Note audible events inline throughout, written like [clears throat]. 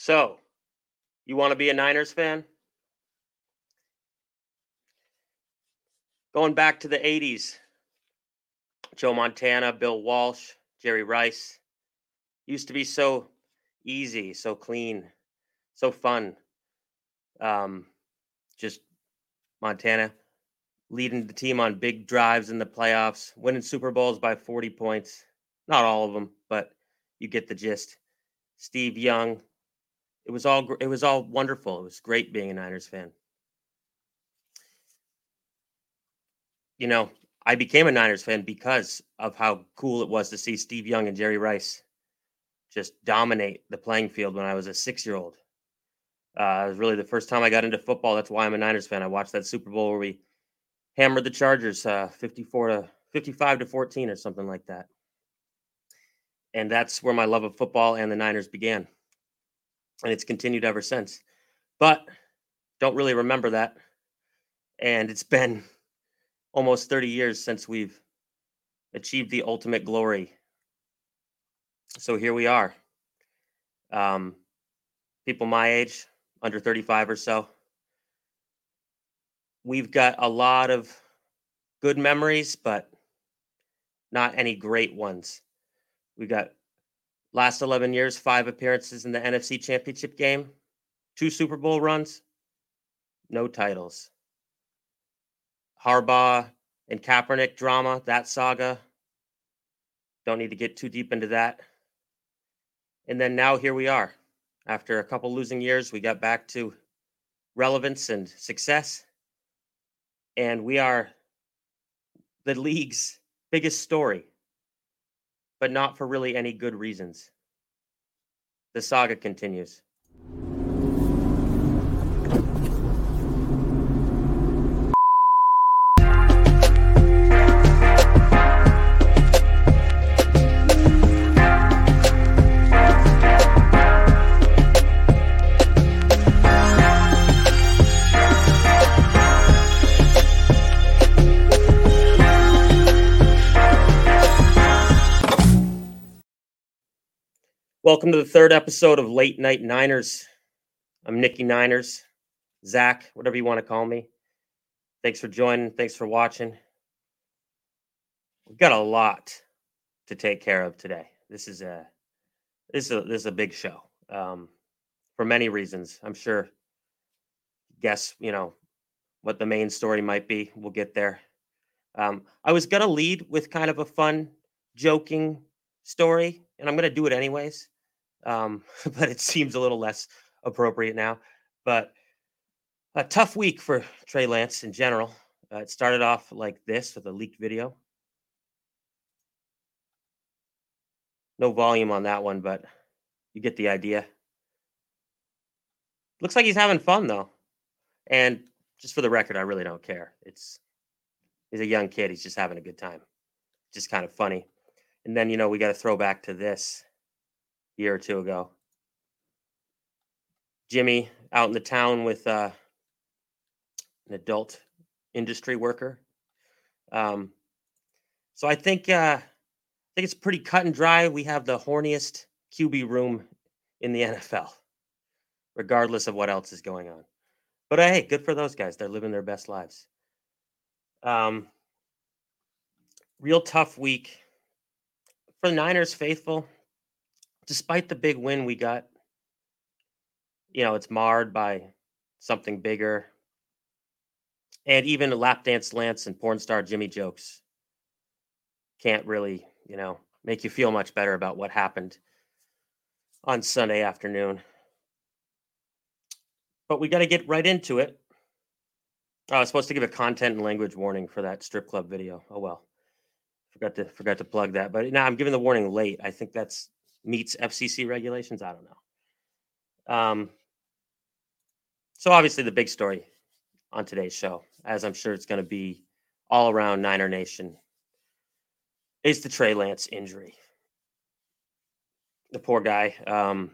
So, you want to be a Niners fan? Going back to the 80s, Joe Montana, Bill Walsh, Jerry Rice used to be so easy, so clean, so fun. Um, just Montana leading the team on big drives in the playoffs, winning Super Bowls by 40 points. Not all of them, but you get the gist. Steve Young. It was all it was all wonderful. It was great being a Niners fan. You know, I became a Niners fan because of how cool it was to see Steve Young and Jerry Rice just dominate the playing field when I was a six-year-old. Uh, it was really the first time I got into football. That's why I'm a Niners fan. I watched that Super Bowl where we hammered the Chargers, uh, 54 to 55 to 14 or something like that. And that's where my love of football and the Niners began. And it's continued ever since. But don't really remember that. And it's been almost 30 years since we've achieved the ultimate glory. So here we are. Um, people my age, under 35 or so, we've got a lot of good memories, but not any great ones. We've got last 11 years, five appearances in the NFC Championship game, two Super Bowl runs, no titles. Harbaugh and Kaepernick drama, that saga. Don't need to get too deep into that. And then now here we are. After a couple losing years, we got back to relevance and success and we are the league's biggest story, but not for really any good reasons. The saga continues. Welcome to the third episode of Late Night Niners. I'm Nikki Niners, Zach, whatever you want to call me. Thanks for joining. Thanks for watching. We've got a lot to take care of today. This is a this is a, this is a big show um, for many reasons. I'm sure. Guess you know what the main story might be. We'll get there. Um, I was gonna lead with kind of a fun, joking story, and I'm gonna do it anyways um, [laughs] but it seems a little less appropriate now. But a tough week for Trey Lance in general. Uh, it started off like this with a leaked video. No volume on that one, but you get the idea. Looks like he's having fun though. And just for the record, I really don't care. It's he's a young kid. He's just having a good time. Just kind of funny. And then, you know, we got to throw back to this year or two ago. Jimmy out in the town with uh, an adult industry worker. Um, so I think uh, I think it's pretty cut and dry. We have the horniest QB room in the [laughs] NFL, regardless of what else is going on. But uh, hey, good for those guys. They're living their best lives. Um, real tough week for the Niners faithful despite the big win we got, you know, it's marred by something bigger. And even lap dance Lance and porn star Jimmy jokes can't really, you know, make you feel much better about what happened on Sunday afternoon. But we got to get right into it. Oh, I was supposed to give a content and language warning for that strip club video. Oh well, forgot to forgot to plug that. But now I'm giving the warning late. I think that's meets FCC regulations. I don't know. Um, so obviously the big story on today's show, as I'm sure it's going to be all around Niner Nation, is the Trey Lance injury. The poor guy, um,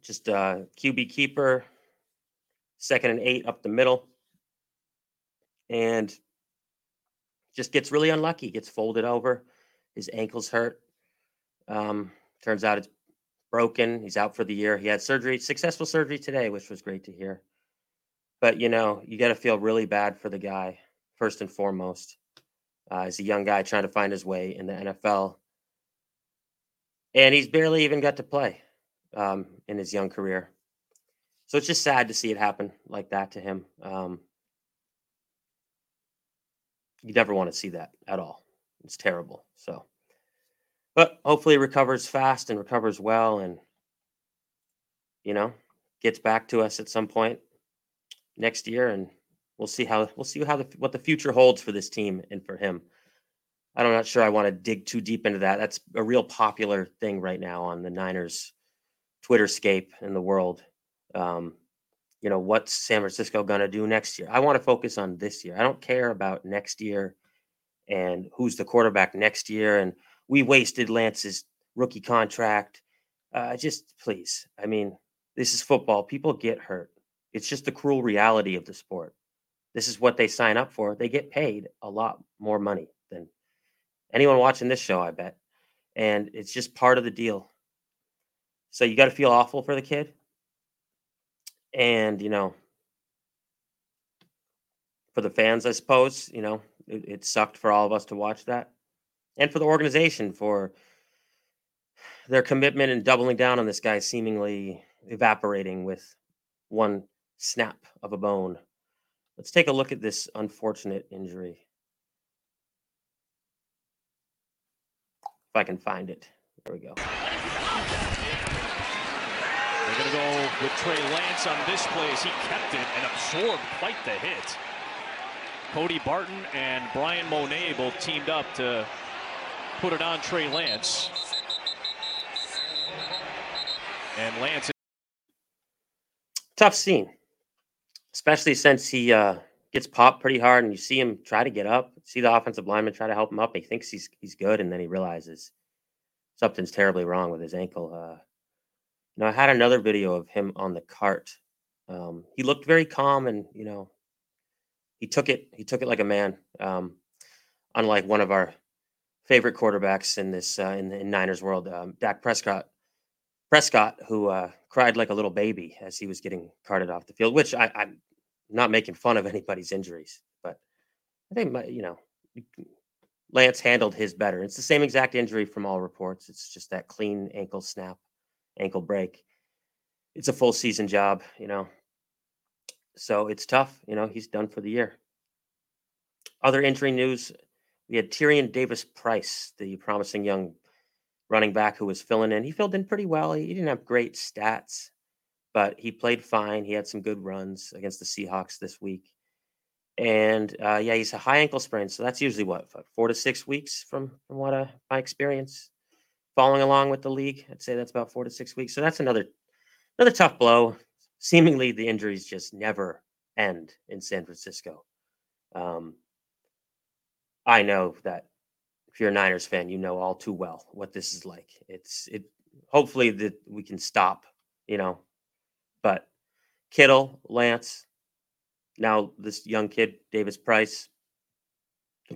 just uh, QB keeper, second and eight up the middle, and just gets really unlucky. Gets folded over. His ankles hurt. Um, turns out it's broken. He's out for the year. He had surgery, successful surgery today, which was great to hear. But you know, you got to feel really bad for the guy first and foremost. Uh, he's a young guy trying to find his way in the NFL, and he's barely even got to play um, in his young career. So it's just sad to see it happen like that to him. Um, you never want to see that at all. It's terrible. So, but hopefully recovers fast and recovers well, and you know gets back to us at some point next year, and we'll see how we'll see how the what the future holds for this team and for him. I'm not sure I want to dig too deep into that. That's a real popular thing right now on the Niners Twitter scape in the world. Um, you know, what's San Francisco going to do next year? I want to focus on this year. I don't care about next year and who's the quarterback next year. And we wasted Lance's rookie contract. Uh, just please. I mean, this is football. People get hurt. It's just the cruel reality of the sport. This is what they sign up for. They get paid a lot more money than anyone watching this show, I bet. And it's just part of the deal. So you got to feel awful for the kid. And, you know, for the fans, I suppose, you know, it, it sucked for all of us to watch that. And for the organization for their commitment and doubling down on this guy seemingly evaporating with one snap of a bone. Let's take a look at this unfortunate injury. If I can find it. There we go. They're going to go with Trey Lance on this play as he kept it and absorbed quite the hit. Cody Barton and Bryan Mone both teamed up to put it on Trey Lance. And Lance. Tough scene, especially since he uh, gets popped pretty hard and you see him try to get up, see the offensive lineman try to help him up. He thinks he's he's good, and then he realizes something's terribly wrong with his ankle. Uh, you know, I had another video of him on the cart. Um, he looked very calm, and you know, he took it. He took it like a man. Um, unlike one of our favorite quarterbacks in this uh, in the in Niners world, um, Dak Prescott. Prescott, who uh, cried like a little baby as he was getting carted off the field, which I, I'm not making fun of anybody's injuries, but I think you know Lance handled his better. It's the same exact injury from all reports. It's just that clean ankle snap ankle break. It's a full season job, you know. So it's tough. You know, he's done for the year. Other injury news we had Tyrion Davis Price, the promising young running back who was filling in. He filled in pretty well. He didn't have great stats, but he played fine. He had some good runs against the Seahawks this week. And uh, yeah, he's a high ankle sprain. So that's usually what, four to six weeks from, from what uh, my experience following along with the league. I'd say that's about four to six weeks. So that's another another tough blow. Seemingly, the injuries just never end in San Francisco. Um, I know that if you're a Niners fan, you know all too well what this is like. It's it. Hopefully that we can stop, you know. But Kittle, Lance, now this young kid Davis Price,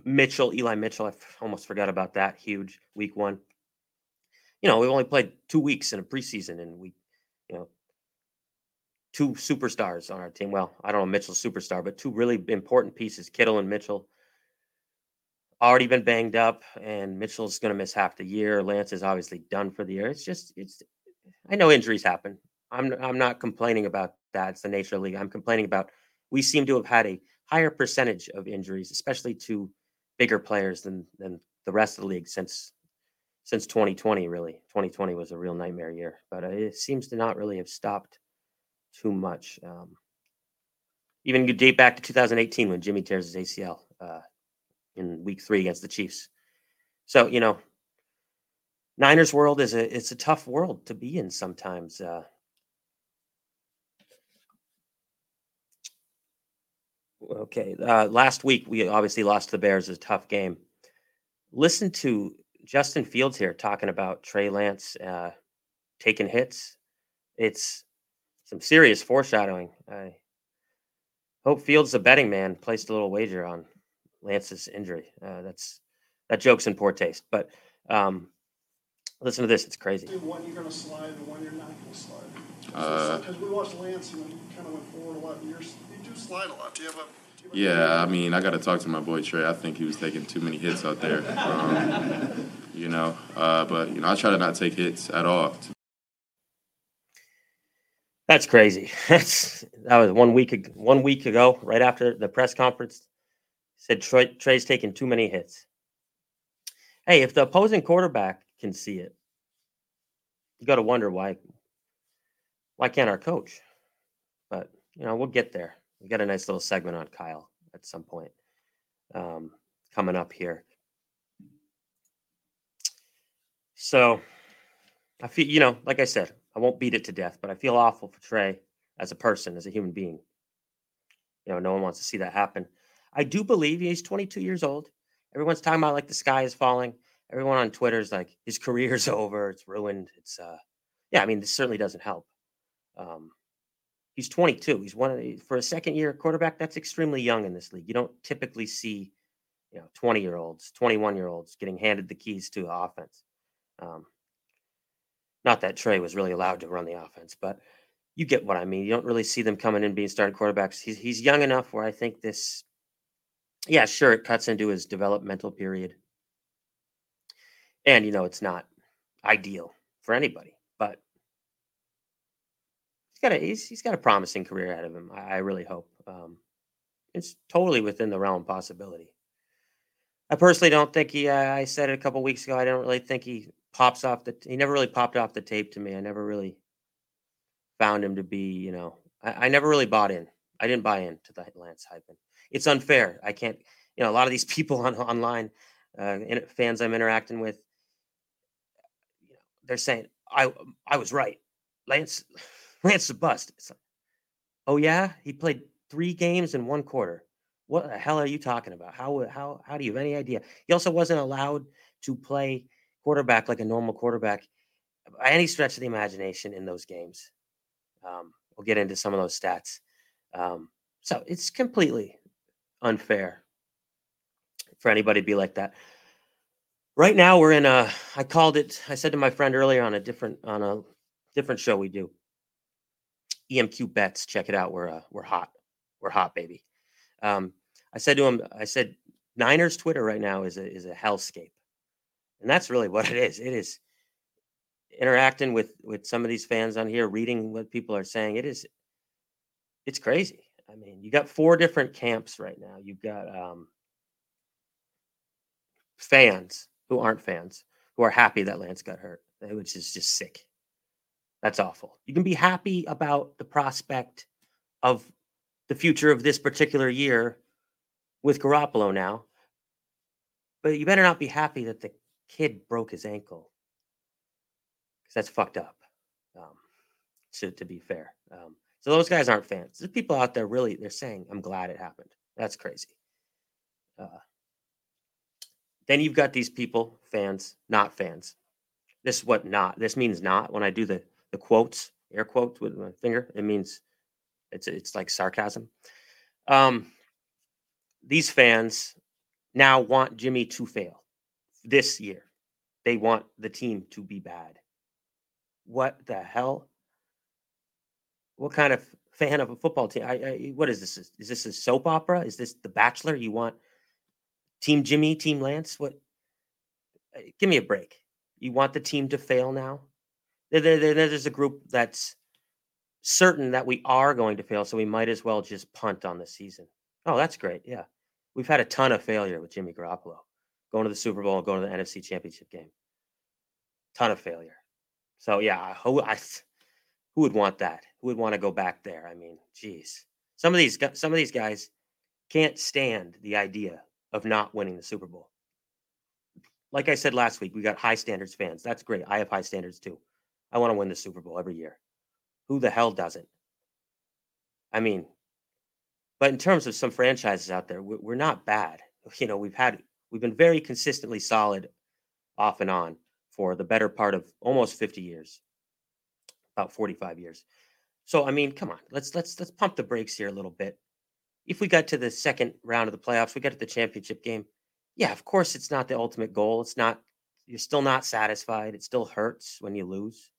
Mitchell, Eli Mitchell. I almost forgot about that. Huge week one you know, we've only played two weeks in a preseason and we, you know, two superstars on our team. Well, I don't know Mitchell's superstar, but two really important pieces, Kittle and Mitchell. Already been banged up, and Mitchell's going to miss half the year. Lance is obviously done for the year. It's just, it's. I know injuries happen. I'm, I'm not complaining about that. It's the nature of the league. I'm complaining about we seem to have had a higher percentage of injuries, especially to bigger players than than the rest of the league since since 2020 really 2020 was a real nightmare year but uh, it seems to not really have stopped too much um, even you date back to 2018 when jimmy tears his acl uh, in week three against the chiefs so you know niners world is a it's a tough world to be in sometimes uh, okay uh, last week we obviously lost to the bears a tough game listen to Justin Fields here talking about Trey Lance uh, taking hits. It's some serious foreshadowing. I hope Fields, the betting man, placed a little wager on Lance's injury. Uh, that's that joke's in poor taste. But um, Listen to this. It's crazy. When you're going to slide and when you're not going to slide. Because uh, we watched Lance and kind of went forward a lot. And you're, you do slide a lot. Do you have a yeah, I mean, I got to talk to my boy Trey. I think he was taking too many hits out there. Um, you know, uh, but you know, I try to not take hits at all. That's crazy. [laughs] That's that was one week one week ago, right after the press conference. Said Troy, Trey's taking too many hits. Hey, if the opposing quarterback can see it, you got to wonder why. Why can't our coach? But you know, we'll get there. We got a nice little segment on Kyle at some point um, coming up here. So I feel, you know, like I said, I won't beat it to death, but I feel awful for Trey as a person, as a human being. You know, no one wants to see that happen. I do believe he's 22 years old. Everyone's talking about like the sky is falling. Everyone on Twitter is like his career's [laughs] over. It's ruined. It's uh, yeah. I mean, this certainly doesn't help. Um, he's 22. He's one of the, for a second year quarterback. That's extremely young in this league. You don't typically see, you know, 20 year olds, 21 year olds getting handed the keys to offense. Um, not that Trey was really allowed to run the offense, but you get what I mean. You don't really see them coming in being starting quarterbacks. He's he's young enough where I think this, yeah, sure, it cuts into his developmental period, and you know it's not ideal for anybody, but he's got a he's, he's got a promising career ahead of him. I, I really hope um, it's totally within the realm of possibility. I personally don't think he. Uh, I said it a couple weeks ago. I don't really think he pops off the. He never really popped off the tape to me. I never really found him to be. You know, I, I never really bought in. I didn't buy into the Lance Hypen. It's unfair. I can't. You know, a lot of these [laughs] people on online, uh, fans I'm interacting with, you know, they're saying I I was right. Lance [laughs] Lance the bust. Like, oh yeah, he played three games in one quarter. What the hell are you talking about? How how how do you have any idea? He also wasn't allowed to play quarterback like a normal quarterback by any stretch of the imagination in those games. Um, we'll get into some of those stats. Um, so it's completely unfair for anybody to be like that. Right now, we're in a. I called it. I said to my friend earlier on a different on a different show we do. EMQ bets. Check it out. We're uh, we're hot. We're hot, baby. Um, I said to him. I said Niners Twitter right now is a is a hellscape. And that's really what it is. It is interacting with with some of these fans on here, reading what people are saying. It is it's crazy. I mean, you got four different camps right now. You've got um, fans who aren't fans who are happy that Lance got hurt, eh, which is just sick. That's awful. You can be happy about the prospect of the future of this particular year with Garoppolo now, but you better not be happy that the kid broke his ankle because that's fucked up. Um, to to be fair, um, so those guys aren't fans. There's people out there really they're saying, "I'm glad it happened." That's crazy. Uh, then you've got these people, fans, not fans. This is what not. This means not. When I do the the quotes, air quotes with my finger, it means it's it's like sarcasm. Um, these fans now want Jimmy to fail this year. They want the team to be bad. What the hell? What kind of fan of a football team? I, I, what is this? Is this a soap opera? Is this The Bachelor? You want Team Jimmy, Team Lance? What? Uh, give me a break. You want the team to fail now? There, there, there's a group that's certain that we are going to fail, so we might as well just punt on the season. Oh, that's great. Yeah. We've had a ton of failure with Jimmy Garoppolo going to the Super Bowl, going to the NFC Championship game. Ton of failure. So yeah, who I, who would want that? Who would want to go back there? I mean, geez, some of these some of these guys can't stand the idea of not winning the Super Bowl. Like I said last week, we got high standards fans. That's great. I have high standards too. I want to win the Super Bowl every year. Who the hell doesn't? I mean, but in terms of some franchises out there, we're not bad. You know, we've had We've been very consistently solid off and on for the better part of almost 50 years, about 45 years. So I mean, come on, let's let's let's pump the brakes here a little bit. If we got to the second round of the playoffs, we got to the championship game. Yeah, of course it's not the ultimate goal. It's not You're still not satisfied. It still hurts when you lose,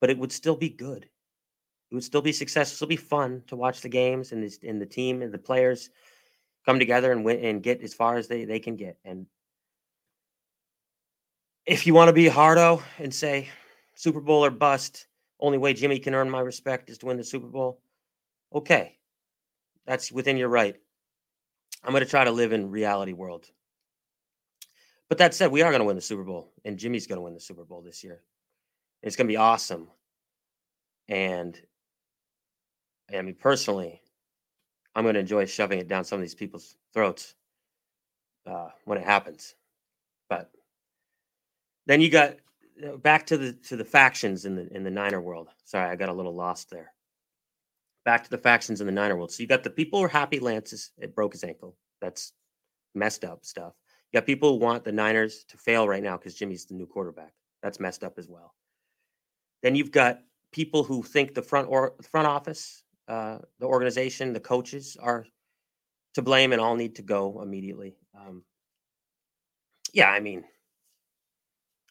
but it would still be good. It would still be successful. It'll be fun to watch the games and this and the team and the players come together and win and get as far as they, they can get. And if you want to be hardo and say Super Bowl or bust, only way Jimmy can earn my respect is to win the Super Bowl. Okay. That's within your right. I'm going to try to live in reality world. But that said, we are going to win the Super Bowl, and Jimmy's going to win the Super Bowl this year. It's going to be awesome. And I mean, personally, I'm going to enjoy shoving it down some of these people's throats uh, when it happens. But then you got back to the to the factions in the in the Niner world. Sorry, I got a little lost there. Back to the factions in the Niner world. So you got the people who are happy Lance's it broke his ankle. That's messed up stuff. You got people who want the Niners to fail right now because Jimmy's the new quarterback. That's messed up as well. Then you've got people who think the front or front office, uh, the organization, the coaches are to blame and all need to go immediately. Um, yeah, I mean,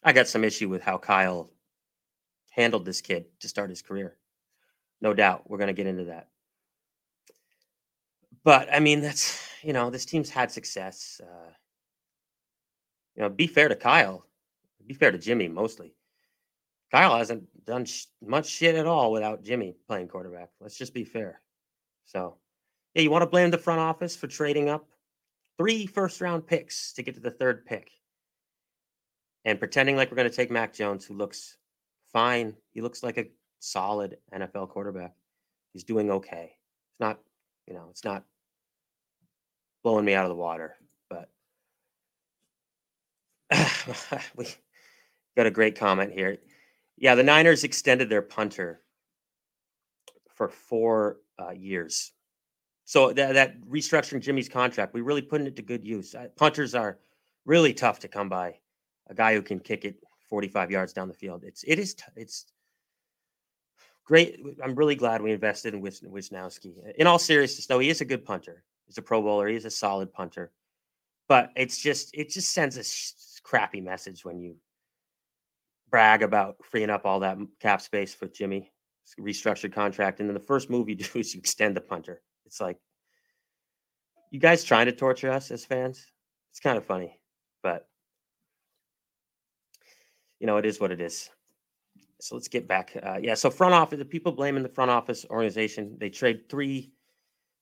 I got some issue with how Kyle handled this kid to start his career. No doubt. We're going to get into that. But I mean, that's, you know, this team's had success. Uh, you know, be fair to Kyle, be fair to Jimmy mostly. Kyle hasn't done sh- much shit at all without Jimmy playing quarterback. Let's just be fair. So, yeah, you want to blame the front office for trading up three first round picks to get to the third pick and pretending like we're going to take Mac Jones, who looks fine. He looks like a solid NFL quarterback. He's doing okay. It's not, you know, it's not blowing me out of the water, but [laughs] we got a great comment here. Yeah, the Niners extended their punter for four uh, years. So that, that restructuring Jimmy's contract, we really putting it to good use. Punters are really tough to come by a guy who can kick it 45 yards down the field. It's it is it's great. I'm really glad we invested in Wishnowsky. In all seriousness, though, he is a good punter. He's a Pro Bowler. He's a solid punter. But it's just it just sends a crappy message when you brag about freeing up all that cap space for Jimmy restructured contract, and then the first move you [laughs] do is you extend the punter. It's like you guys trying to torture us as fans. It's kind of funny, but you know, it is what it is. So let's get back. Uh, yeah. So front office, the people blaming the front office organization. They trade three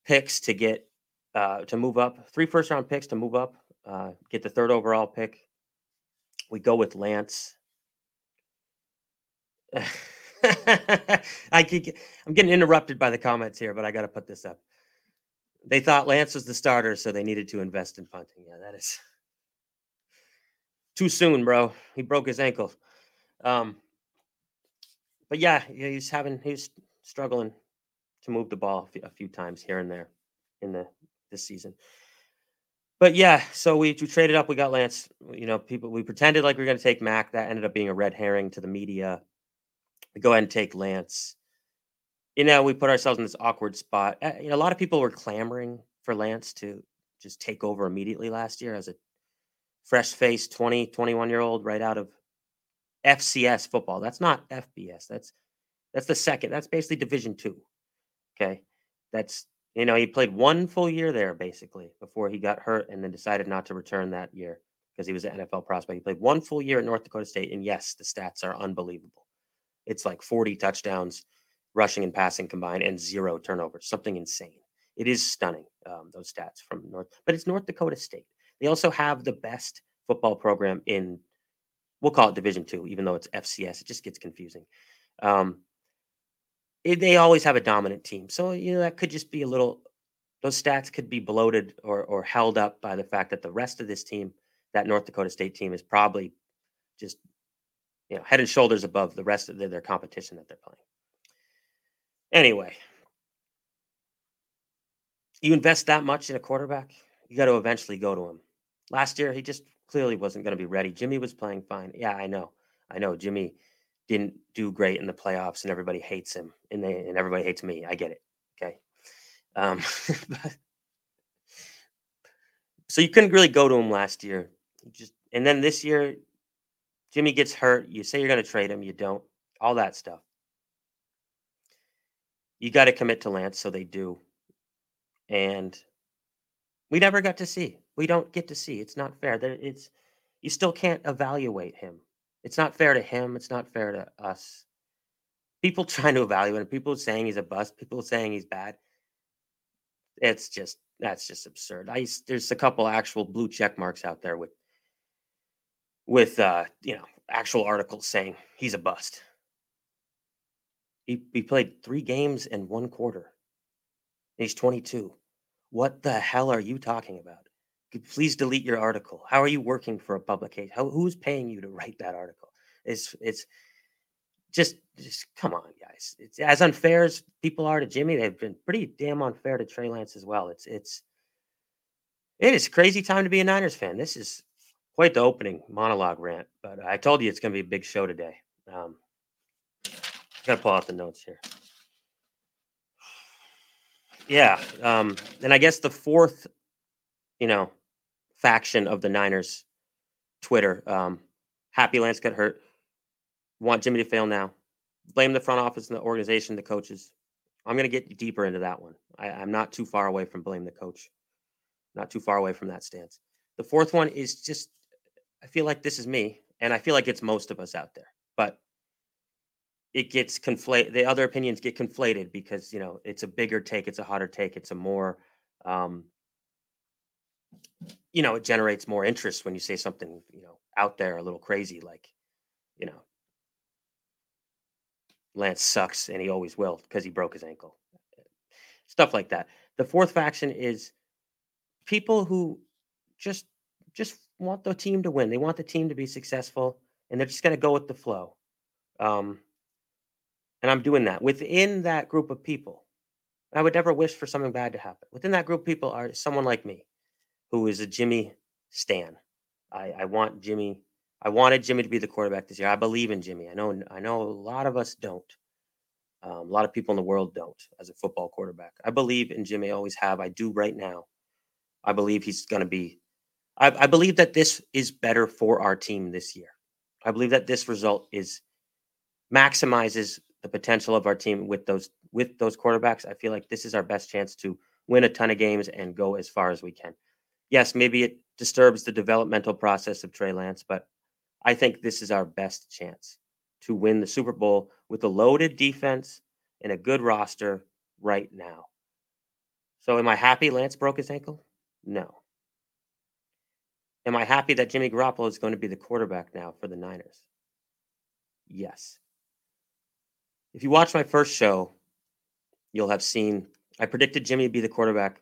picks to get uh, to move up, three first round picks to move up, uh, get the third overall pick. We go with Lance. [laughs] I keep, I'm getting interrupted by the comments here, but I got to put this up. They thought Lance was the starter, so they needed to invest in punting. Yeah, that is too soon, bro. He broke his ankle. Um, but yeah, he's having he's struggling to move the ball a few times here and there in the this season. But yeah, so we, we traded up. We got Lance. You know, people we pretended like we were going to take Mac. That ended up being a red herring to the media. We go ahead and take Lance. You know, we put ourselves in this awkward spot. Uh, you know, a lot of people were clamoring for Lance to just take over immediately last year as a fresh face 20, 21 year old right out of FCS football. That's not FBS. That's that's the second. That's basically Division Two. Okay, that's you know he played one full year there basically before he got hurt and then decided not to return that year because he was an NFL prospect. He played one full year at North Dakota State, and yes, the stats are unbelievable. It's like 40 touchdowns, rushing and passing combined, and zero turnovers. Something insane. It is stunning um, those stats from North, but it's North Dakota State. They also have the best football program in, we'll call it Division Two, even though it's FCS. It just gets confusing. Um, it, they always have a dominant team, so you know that could just be a little. Those stats could be bloated or or held up by the fact that the rest of this team, that North Dakota State team, is probably just you know head and shoulders above the rest of their, their competition that they're playing. Anyway, you invest that much in a quarterback, you got to eventually go to him. Last year, he just clearly wasn't going to be ready. Jimmy was playing fine. Yeah, I know. I know. Jimmy didn't do great in the playoffs, and everybody hates him, and they and everybody hates me. I get it. Okay. Um, [laughs] but, so you couldn't really go to him last year. You just and then this year, Jimmy gets hurt. You say you're going to trade him. You don't. All that stuff. You got to commit to Lance, so they do. And we never got to see. We don't get to see. It's not fair. That it's you still can't evaluate him. It's not fair to him. It's not fair to us. People [laughs] trying to evaluate him. People saying he's a bust. People saying he's bad. It's just that's just absurd. I there's a couple actual blue check marks out there with with uh, you know actual articles saying he's a bust. He he played three games in one quarter. He's 22. What the hell are you talking about? Please delete your article. How are you working for a publication? How, who's paying you to write that article? It's it's just just come on, guys. It's as unfair as people are to Jimmy. They've been pretty damn unfair to Trey Lance as well. It's it's it is crazy time to be a Niners fan. This is quite the opening monologue rant, but I told you it's going to be a big show today. Um, got to pull out the notes here. [sighs] Yeah, um, and I guess the fourth, you know, faction of the Niners Twitter. Um, happy Lance got hurt. Want Jimmy to fail now. Blame the front office and the organization, the coaches. I'm going to get deeper into that one. I, I'm not too far away from blame the coach. Not too far away from that stance. The fourth one is just, I feel like this is me, and I feel like it's most of us out there. But it gets conflated. The other opinions get conflated because you know it's a bigger take, it's a hotter take, it's a more, um, you know, it generates more interest when you say something you know out there a little crazy, like, you know, Lance sucks and he always will because he broke his ankle, stuff like that. The fourth faction is people who just just want the team to win. They want the team to be successful, and they're just going to go with the flow. Um, and I'm doing that within that group of people. I would never wish for something bad to happen. Within that group of people are someone like me, who is a Jimmy Stan. I, I want Jimmy. I wanted Jimmy to be the quarterback this year. I believe in Jimmy. I know. I know a lot of us don't. Um, a lot of people in the world don't as a football quarterback. I believe in Jimmy. I always have. I do right now. I believe he's going to be. I, I believe that this is better for our team this year. I believe that this result is maximizes the potential of our team with those with those quarterbacks. I feel like this is our best chance to win a ton of games and go as far as we can. Yes, maybe it disturbs the developmental process of Trey Lance, but I think this is our best chance to win the Super Bowl with a loaded defense and a good roster right now. So, am I happy Lance broke his ankle? No. Am I happy that Jimmy Garoppolo is going to be the quarterback now for the Niners? Yes. If you watch my first show, you'll have seen I predicted Jimmy be the quarterback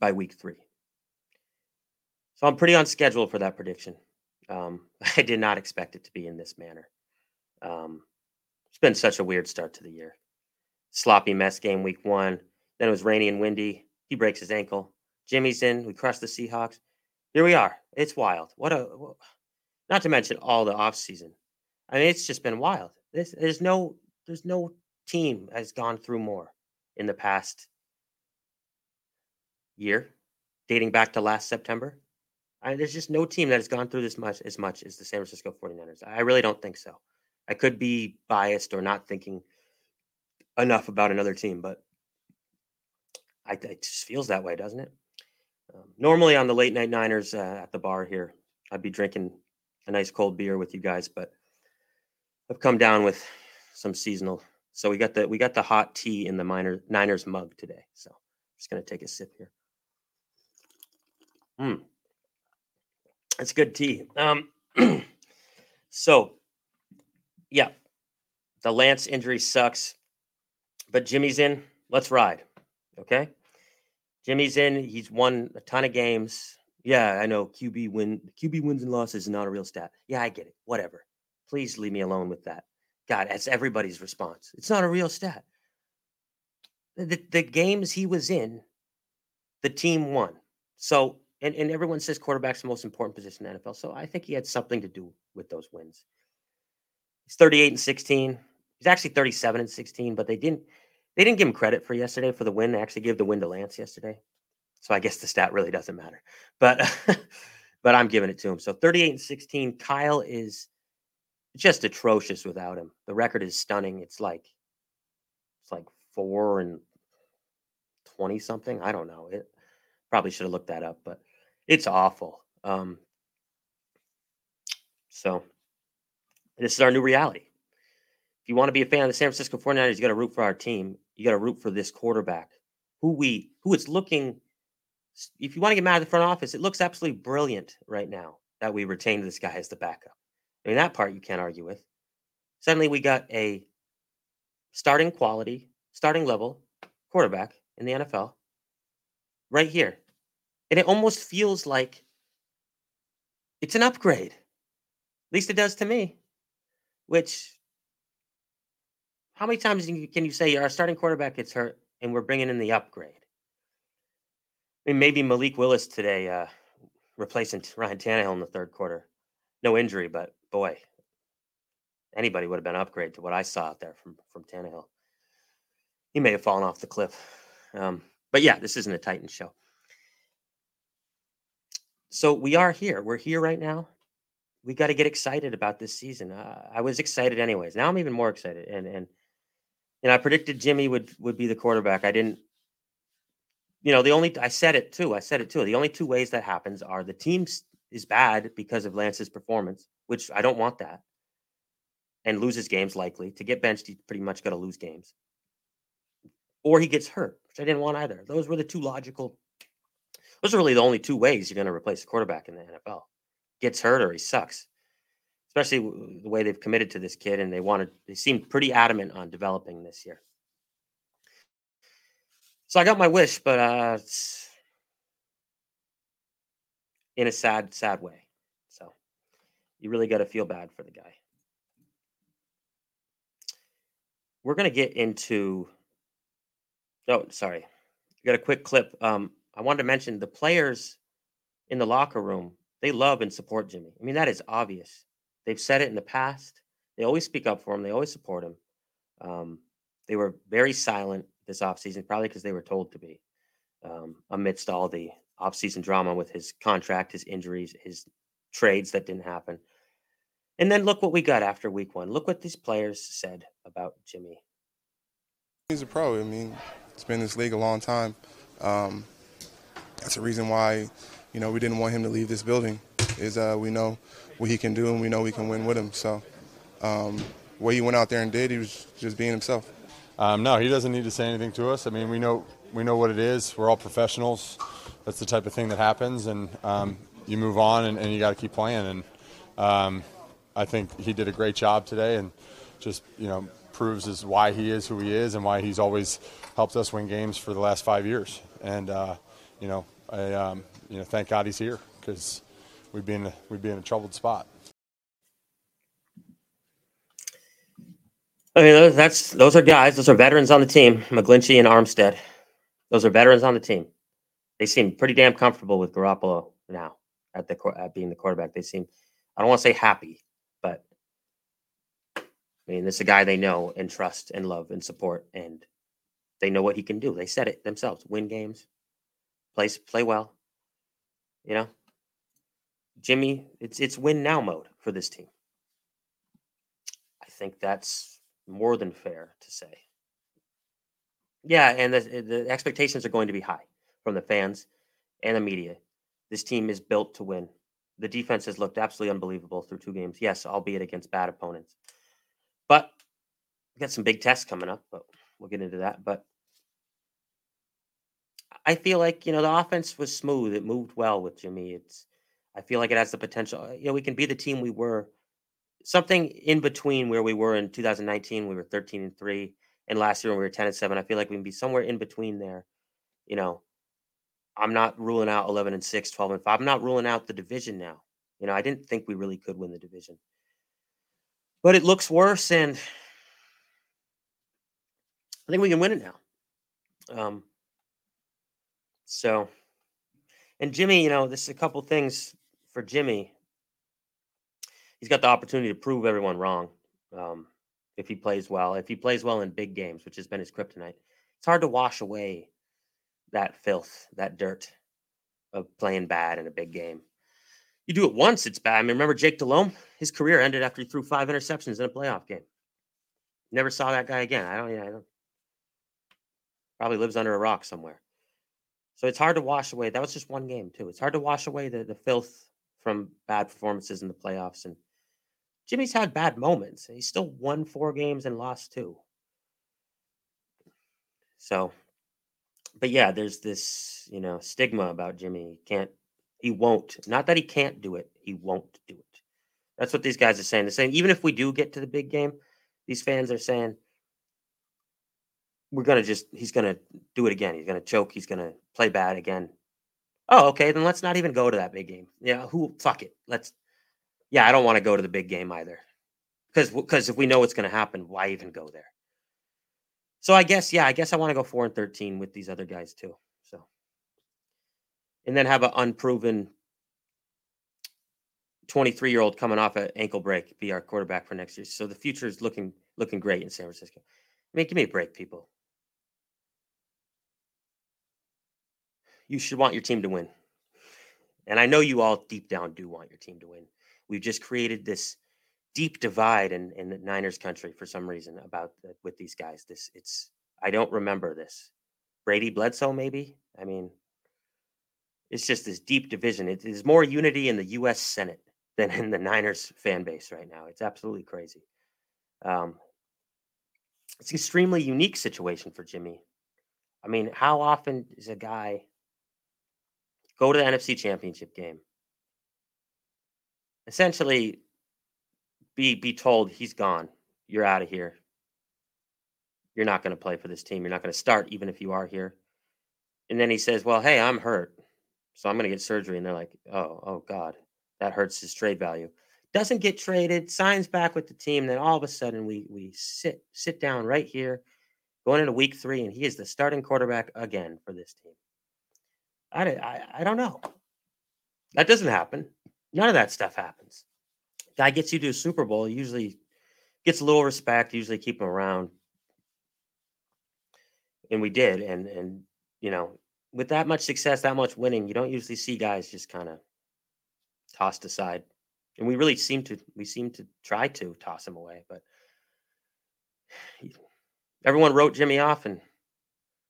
by week three. So I'm pretty on schedule for that prediction. Um, [laughs] I did not expect it to be in this manner. Um, it's been such a weird start to the year. Sloppy mess game week one. Then it was rainy and windy. He breaks his ankle. Jimmy's in. We crush the Seahawks. Here we are. It's wild. What a, not to mention all the off season. I mean, it's just been wild. There's, there's no there's no team has gone through more in the past year, dating back to last September. I, there's just no team that has gone through this much as much as the San Francisco 49ers. I really don't think so. I could be biased or not thinking enough about another team, but I, it just feels that way, doesn't it? Um, normally on the late night Niners uh, at the bar here, I'd be drinking a nice cold beer with you guys, but I've come down with some seasonal. So we got the we got the hot tea in the minor, Niners mug today. So I'm just gonna take a sip here. Hmm, It's good tea. Um, [clears throat] so yeah, the Lance injury sucks, but Jimmy's in. Let's ride. Okay. Jimmy's in. He's won a ton of games. Yeah, I know QB win QB wins and losses is not a real stat. Yeah, I get it. Whatever. Please leave me alone with that. God, that's everybody's response. It's not a real stat. The, the games he was in, the team won. So, and, and everyone says quarterback's the most important position in the NFL. So I think he had something to do with those wins. He's 38 and 16. He's actually 37 and 16, but they didn't they didn't give him credit for yesterday for the win. They actually gave the win to Lance yesterday. So I guess the stat really doesn't matter. But [laughs] but I'm giving it to him. So 38 and 16. Kyle is just atrocious without him. The record is stunning. It's like it's like four and twenty something. I don't know. It probably should have looked that up, but it's awful. Um, so this is our new reality. If you want to be a fan of the San Francisco 49ers, you got to root for our team. You got to root for this quarterback who we who it's looking if you want to get mad at the front office, it looks absolutely brilliant right now that we retained this guy as the backup. I mean, that part you can't argue with. Suddenly we got a starting quality, starting level quarterback in the NFL right here. And it almost feels like it's an upgrade. At least it does to me. Which, how many times can you say our starting quarterback gets hurt and we're bringing in the upgrade? I mean, maybe Malik Willis today uh, replacing Ryan Tannehill in the third quarter. No injury, but boy, anybody would have been an upgrade to what I saw out there from from Tannehill. He may have fallen off the cliff. Um, but yeah, this isn't a Titan show. So we are here. We're here right now. We got to get excited about this season. Uh, I was excited anyways. Now I'm even more excited. And and and I predicted Jimmy would would be the quarterback. I didn't you know, the only I said it too. I said it too. The only two ways that happens are the team is bad because of Lance's performance, which I don't want that, and loses games likely. To get benched, he pretty much got to lose games, or he gets hurt, which I didn't want either. Those were the two logical. Those are really the only two ways you're going to replace a quarterback in the NFL: gets hurt or he sucks. Especially the way they've committed to this kid, and they wanted. They seemed pretty adamant on developing this year. So I got my wish, but uh, in a sad, sad way. So you really got to feel bad for the guy. We're gonna get into. Oh, sorry. Got a quick clip. Um, I wanted to mention the players in the locker room. They love and support Jimmy. I mean, that is obvious. They've said it in the past. They always speak up for him. They always support him. Um, they were very silent this offseason, probably because they were told to be, um, amidst all the offseason drama with his contract, his injuries, his trades that didn't happen. And then look what we got after week one. Look what these players said about Jimmy. He's a pro. I mean, it's been this league a long time. Um, that's the reason why, you know, we didn't want him to leave this building. Is uh, we know what he can do and we know we can win with him. So, um, what he went out there and did, he was just being himself. Um, no, he doesn't need to say anything to us. I mean, we know we know what it is. We're all professionals. That's the type of thing that happens, and um, you move on, and, and you got to keep playing. And um, I think he did a great job today, and just you know proves is why he is who he is, and why he's always helped us win games for the last five years. And uh, you know, I um, you know thank God he's here because we'd be in a, we'd be in a troubled spot. I mean, that's those are guys. Those are veterans on the team. McGlinchey and Armstead. Those are veterans on the team. They seem pretty damn comfortable with Garoppolo now at the at being the quarterback. They seem. I don't want to say happy, but I mean, this is a guy they know and trust and love and support, and they know what he can do. They said it themselves: win games, play play well. You know, Jimmy, it's it's win now mode for this team. I think that's more than fair to say. Yeah, and the, the expectations are going to be high from the fans and the media. This team is built to win. The defense has looked absolutely unbelievable through two games. Yes, albeit against bad opponents. But we got some big tests coming up, but we'll get into that. But I feel like, you know, the offense was smooth. It moved well with Jimmy. It's I feel like it has the potential. You know, we can be the team we were something in between where we were in 2019, we were 13 and 3, and last year when we were 10 and 7. I feel like we can be somewhere in between there. You know, I'm not ruling out 11 and 6, 12 and 5. I'm not ruling out the division now. You know, I didn't think we really could win the division. But it looks worse, and I think we can win it now. Um, so, and Jimmy, you know, this is a couple things for Jimmy he's got the opportunity to prove everyone wrong um, if he plays well. If he plays well in big games, which has been his kryptonite, it's hard to wash away that filth, that dirt of playing bad in a big game. You do it once, it's bad. I mean, remember Jake Delhomme? his career ended after he threw five interceptions in a playoff game. Never saw that guy again. I don't. Yeah, I don't. Probably lives under a rock somewhere. So it's hard to wash away. That was just one game too. It's hard to wash away the the filth from bad performances in the playoffs. And Jimmy's had bad moments. He still won four games and lost two. So, but yeah, there's this you know stigma about Jimmy. He can't. He won't. Not that he can't do it. He won't do it. That's what these guys are saying. They're saying even if we do get to the big game, these fans are saying we're gonna just he's gonna do it again. He's gonna choke. He's gonna play bad again. Oh, okay. Then let's not even go to that big game. Yeah, who? Fuck it. Let's. Yeah, I don't want to go to the big game either, because because if we know what's gonna happen, why even go there? So I guess yeah, I guess I want to go four and thirteen with these other guys too. So, and then have an unproven 23 year old coming off an ankle break be our quarterback for next year. So the future is looking looking great in San Francisco. I mean, give me a break, people. You should want your team to win. And I know you all deep down do want your team to win. We've just created this deep divide in, in the Niners country for some reason about the, with these guys. This it's I don't remember this. Brady Bledsoe, maybe. I mean, it's just this deep division. It is more unity in the U.S. Senate than in the Niners fan base right now. It's absolutely crazy. Um, it's an extremely unique situation for Jimmy. I mean, how often is a guy go to the NFC Championship game, essentially be be told he's gone, you're out of here, you're not going to play for this team, you're not going to start even if you are here, and then he says, "Well, hey, I'm hurt, so I'm going to get surgery," and they're like, "Oh, oh God, that hurts his trade value." doesn't get traded, signs back with the team. Then all of a sudden, we we sit sit down right here, going into week three, and he is the starting quarterback again for this team. I I, I don't know. That doesn't happen. None of that stuff happens. Guy gets you to a Super Bowl, usually gets a little respect. Usually keep him around, and we did. And and you know, with that much success, that much winning, you don't usually see guys just kind of tossed aside and we really seem to we seem to try to toss him away but everyone wrote jimmy off and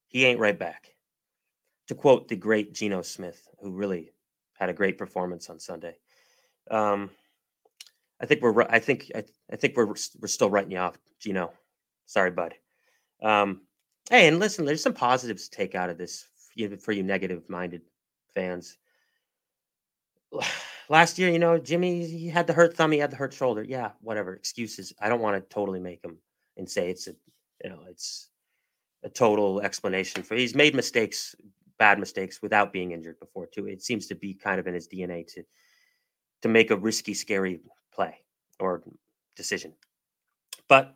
he ain't right back to quote the great Geno Smith who really had a great performance on sunday um, i think we're i think i, I think we're we're still writing you off Geno. sorry bud um, hey and listen there's some positives to take out of this for you negative minded fans [sighs] last year, you know, Jimmy he had the hurt thumb, he had the hurt shoulder. Yeah, whatever excuses. I don't want to totally make him and say it's a, you know, it's a total explanation for. He's made mistakes, bad mistakes, without being injured before too. It seems to be kind of in his DNA to to make a risky, scary play or decision. But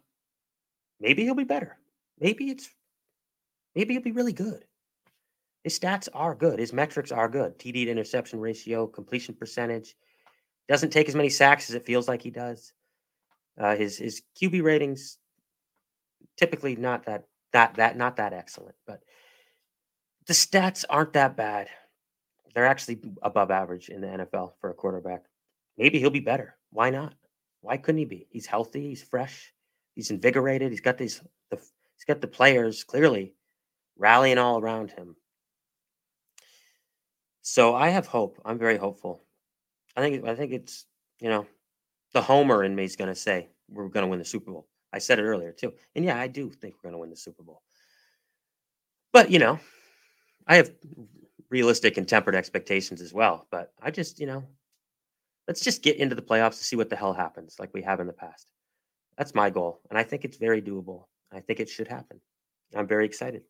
maybe he'll be better. Maybe it's maybe he'll be really good. His stats are good. His metrics are good. TD to interception ratio, completion percentage. Doesn't take as many sacks as it feels like he does. Uh, his his QB ratings typically not that that that not that excellent, but the stats aren't that bad. They're actually above average in the NFL for a quarterback. Maybe he'll be better. Why not? Why couldn't he be? He's healthy. He's fresh. He's invigorated. He's got these. The, he's got the players clearly rallying all around him. So I have hope. I'm very hopeful. I think I think it's you know the homer in me is going to say we're going to win the Super Bowl. I said it earlier too, and yeah, I do think we're going to win the Super Bowl. But you know, I have realistic and tempered expectations as well. But I just you know, let's just get into the playoffs to see what the hell happens, like we have in the past. That's my goal, and I think it's very doable. I think it should happen. I'm very excited.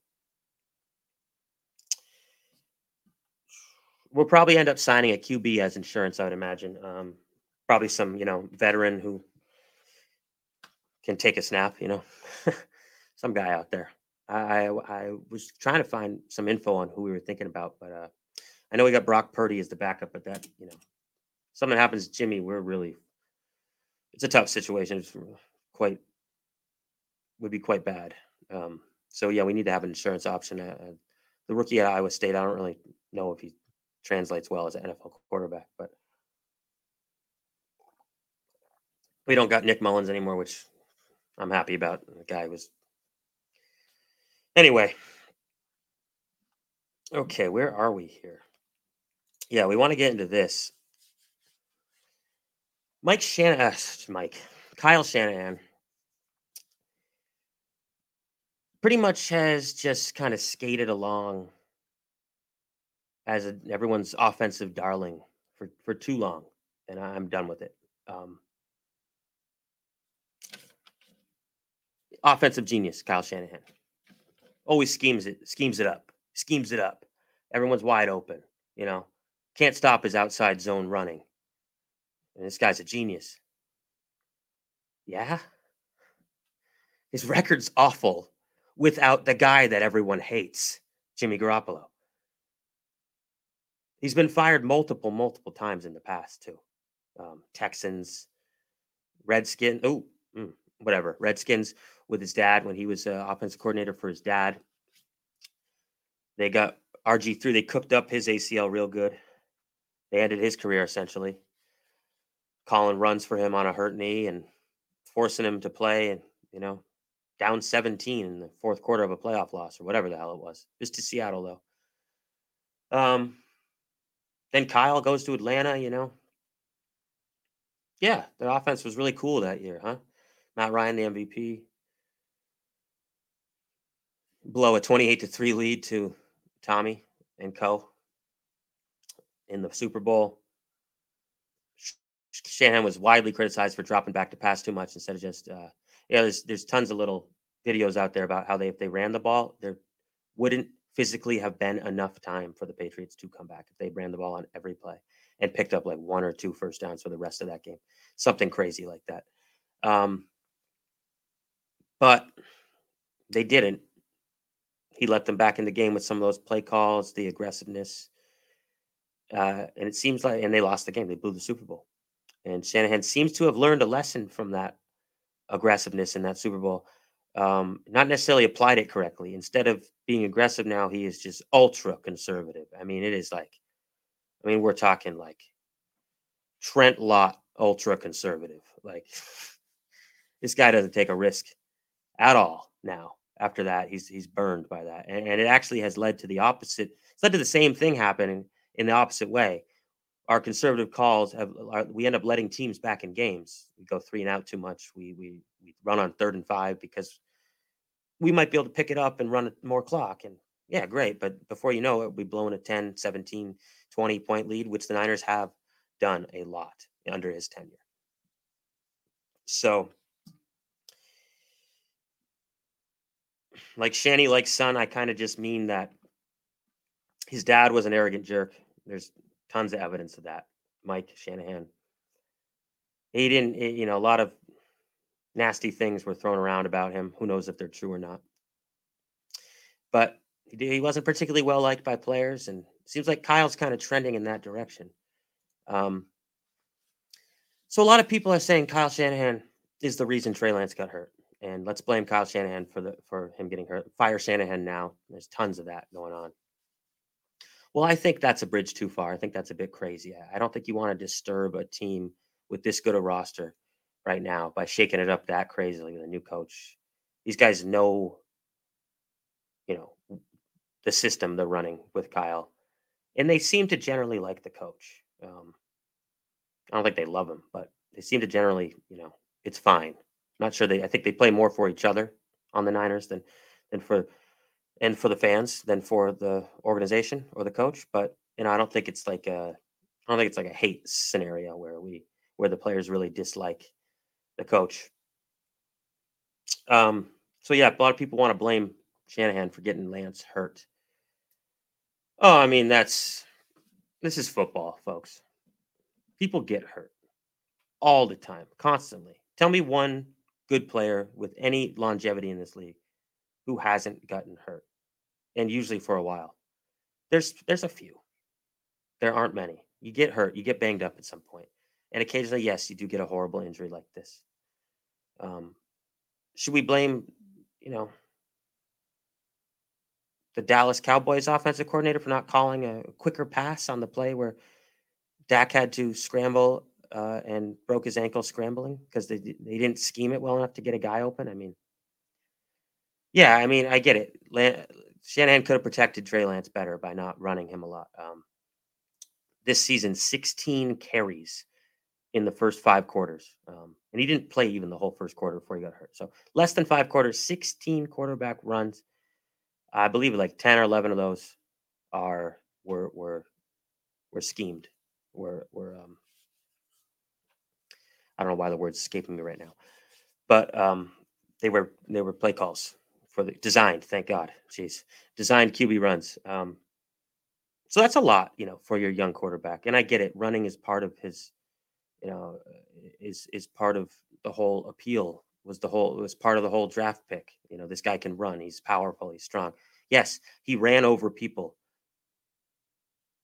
we'll probably end up signing a QB as insurance, I would imagine. Um, probably some, you know, veteran who can take a snap, you know, [laughs] some guy out there. I, I was trying to find some info on who we were thinking about, but uh, I know we got Brock Purdy as the backup, but that, you know, something happens Jimmy, we're really, it's a tough situation. It's quite, would be quite bad. Um, so yeah, we need to have an insurance option. Uh, the rookie at Iowa State, I don't really know if he translates well as an NFL quarterback. But We don't got Nick Mullens anymore, which I'm happy about. The guy was. Anyway. Okay, where are we here? Yeah, we want to get into this. Mike Shanahan, uh, Mike, Kyle Shanahan pretty much has just kind of skated along as a, everyone's offensive darling for, for too long, and I'm done with it. Um, offensive genius, Kyle Shanahan. Always schemes it, schemes it up, schemes it up. Everyone's wide open, you know. Can't stop his outside zone running. And this guy's a genius. Yeah. His record's awful without the guy that everyone hates, Jimmy Garoppolo. He's been fired multiple, multiple times in the past, too. Um, Texans, Redskins, oh, whatever. Redskins with his dad when he was uh, offensive coordinator for his dad. They got RG3, they cooked up his ACL real good. They ended his career essentially. Calling runs for him on a hurt knee and forcing him to play and, you know, down 17 in the fourth quarter of a playoff loss or whatever the hell it was. Just to Seattle though. Um then Kyle goes to Atlanta, you know. Yeah, the offense was really cool that year, huh? Matt Ryan, the MVP. Blow a 28 to 3 lead to Tommy and Co. in the Super Bowl. Shanahan was widely criticized for dropping back to pass too much instead of just uh, yeah. There's there's tons of little videos out there about how they if they ran the ball, there wouldn't physically have been enough time for the Patriots to come back if they ran the ball on every play and picked up like one or two first downs for the rest of that game, something crazy like that. Um, but they didn't. He let them back in the game with some of those play calls, the aggressiveness. Uh, and it seems like, and they lost the game. They blew the Super Bowl. And Shanahan seems to have learned a lesson from that aggressiveness in that Super Bowl. Um, not necessarily applied it correctly. Instead of being aggressive now, he is just ultra conservative. I mean, it is like, I mean, we're talking like Trent Lott ultra conservative. Like [sighs] this guy doesn't take a risk at all now after that he's he's burned by that and, and, it actually has led to the opposite it's led to the same thing happening in the opposite way. Our conservative calls have are, we end up letting teams back in games. We go three and out too much. We we we run on third and five because we might be able to pick it up and run more clock and yeah great but before you know it we blowing a 10 17 20 point lead which the niners have done a lot under his tenure. So like Shanny like son, I kind of just mean that his dad was an arrogant jerk. There's tons of evidence of that. Mike Shanahan. He didn't, eh, you know, a lot of nasty things were thrown around about him. Who knows if they're true or not? But he wasn't particularly well liked by players, and seems like Kyle's kind of trending in that direction. Um, so a lot of people are saying Kyle Shanahan is the reason Trey Lance got hurt and let's blame Kyle Shanahan for the for him getting hurt. Fire Shanahan now. There's tons of that going on. Well, I think that's a bridge too far. I think that's a bit crazy. I don't think you want to disturb a team with this good a roster right now by shaking it up that crazily with a new coach. These guys know, you know, the system they're running with Kyle, and they seem to generally like the coach. Um, I don't think they love him, but they seem to generally, you know, it's fine. Not sure they. I think they play more for each other on the Niners than than for and for the fans than for the organization or the coach. But you know, I don't think it's like a. I don't think it's like a hate scenario where we where the players really dislike the coach. Um. So yeah, a lot of people want to blame Shanahan for getting Lance hurt. Oh, I mean that's this is football, folks. People get hurt all the time, constantly. Tell me one good player with any longevity in this league who hasn't gotten hurt, and usually for a while. There's there's a few. There aren't many. You get hurt, you get banged up at some point, and occasionally, yes, you do get a horrible injury like this. Um, should we blame, you know, the Dallas Cowboys offensive coordinator for not calling a quicker pass on the play where Dak had to scramble uh, and broke his ankle scrambling because they they didn't scheme it well enough to get a guy open. I mean, yeah, I mean, I get it. Lan- Shanahan could have protected Trey Lance better by not running him a lot. Um, this season, 16 carries in the first five quarters. Um, and he didn't play even the whole first quarter before he got hurt. So less than five quarters, 16 quarterback runs. I believe like 10 or 11 of those are were were were schemed. Were were um I don't know why the word's escaping me right now. But um they were they were play calls for the designed, thank God. Jeez. Designed QB runs. Um so that's a lot, you know, for your young quarterback. And I get it. Running is part of his, you know, is is part of the whole appeal. Was the whole was part of the whole draft pick. You know, this guy can run. He's powerful. He's strong. Yes, he ran over people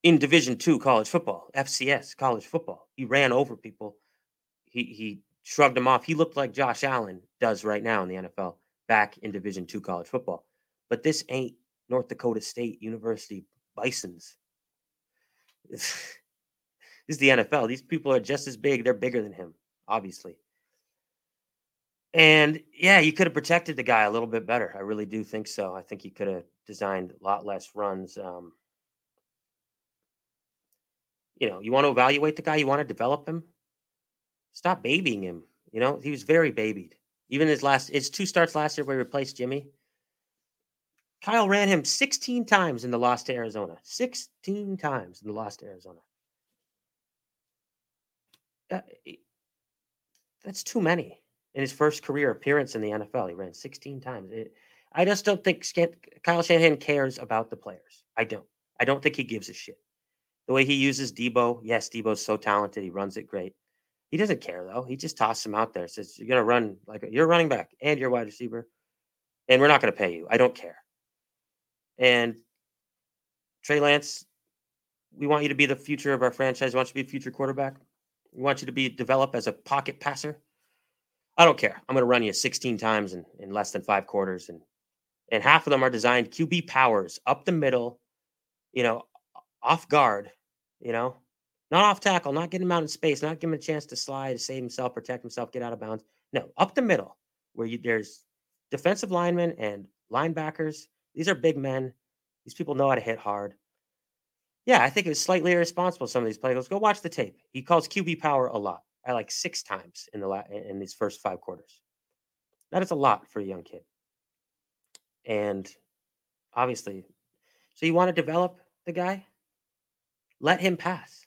in Division two college football, FCS college football. He ran over people. He he shrugged him off. He looked like Josh Allen does right now in the NFL, back in Division two college football. But this ain't North Dakota State University Bisons. [laughs] this is the NFL. These people are just as big. They're bigger than him, obviously. And yeah, you could have protected the guy a little bit better. I really do think so. I think he could have designed a lot less runs. Um, you know, you want to evaluate the guy, you want to develop him. Stop babying him. You know, he was very babied. Even his last, his two starts last year where he replaced Jimmy. Kyle ran him 16 times in the loss to Arizona. 16 times in the loss to Arizona. Uh, that's too many in his first career appearance in the NFL. He ran 16 times. It, I just don't think Kyle Shanahan cares about the players. I don't. I don't think he gives a shit. The way he uses Deebo, yes, Deebo's so talented. He runs it great. He doesn't care though. He just tosses him out there. Says you're gonna run like you're running back and you're wide receiver, and we're not gonna pay you. I don't care. And Trey Lance, we want you to be the future of our franchise. We want you to be a future quarterback. We want you to be developed as a pocket passer. I don't care. I'm going to run you 16 times in, in less than five quarters, and and half of them are designed QB powers up the middle, you know, off guard, you know, not off tackle, not getting him out in space, not giving him a chance to slide, save himself, protect himself, get out of bounds. No, up the middle, where you, there's defensive linemen and linebackers these are big men. These people know how to hit hard. Yeah, I think it was slightly irresponsible. Some of these plays. Go watch the tape. He calls QB power a lot. I like six times in the la- in these first five quarters. That is a lot for a young kid. And obviously, so you want to develop the guy? Let him pass.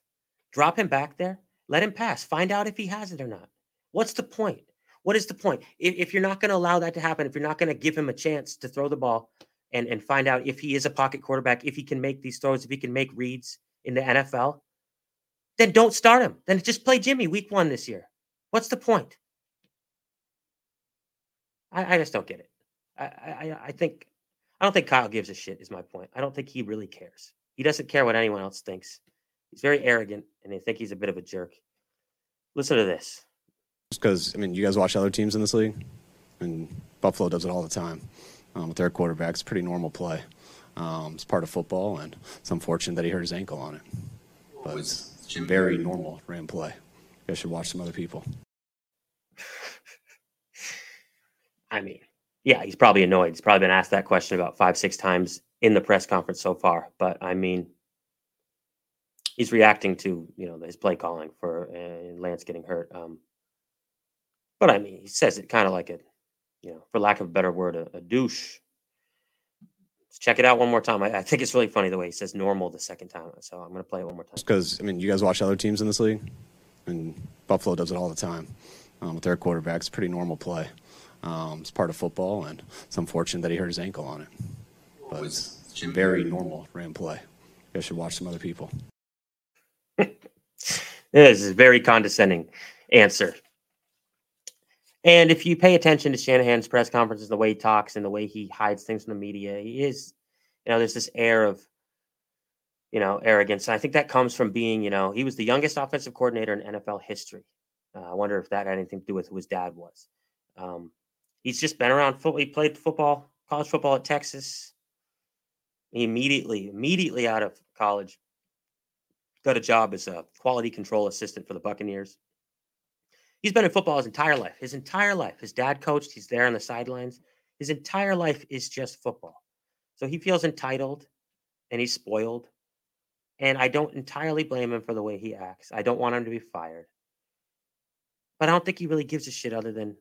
Drop him back there. Let him pass. Find out if he has it or not. What's the point? What is the point? If, if you're not going to allow that to happen, if you're not going to give him a chance to throw the ball, and and find out if he is a pocket quarterback, if he can make these throws, if he can make reads in the NFL, then don't start him. Then just play Jimmy week one this year. What's the point? I, I just don't get it. I, I I think I don't think Kyle gives a shit. Is my point. I don't think he really cares. He doesn't care what anyone else thinks. He's very arrogant, and they think he's a bit of a jerk. Listen to this. Just because I mean, you guys watch other teams in this league, and Buffalo does it all the time um, with their quarterbacks. Pretty normal play. Um, it's part of football, and it's unfortunate that he hurt his ankle on it. But it's very normal ran play. You guys should watch some other people. [laughs] I mean, yeah, he's probably annoyed. He's probably been asked that question about five, six times in the press conference so far. But I mean, he's reacting to you know his play calling for uh, Lance getting hurt. Um, but I mean, he says it kind of like a you know, for lack of a better word, a, a douche. Let's check it out one more time. I, I, think it's really funny the way he says normal the second time. So I'm going to play it one more time. Because, I mean, you guys watch other teams in this league, and Buffalo does it all the time um, with their quarterbacks. Pretty normal play. Um, it's part of football, and it's unfortunate that he hurt his ankle on it. But it's very normal ran play. You guys should watch some other people. This is a very condescending answer and if you pay attention to Shanahan's press conferences, the way he talks and the way he hides things from the media, he is, you know, there's this air of, you know, arrogance. And I think that comes from being, you know, he was the youngest offensive coordinator in NFL history. Uh, I wonder if that had anything to do with who his dad was. Um, he's just been around football. He played football, college football at Texas. He immediately, immediately out of college, got a job as a quality control assistant for the Buccaneers He's been in football his entire life. His entire life. His dad coached. He's there on the sidelines. His entire life is just football. So he feels entitled and he's spoiled. And I don't entirely blame him for the way he acts. I don't want him to be fired. But I don't think he really gives a shit other than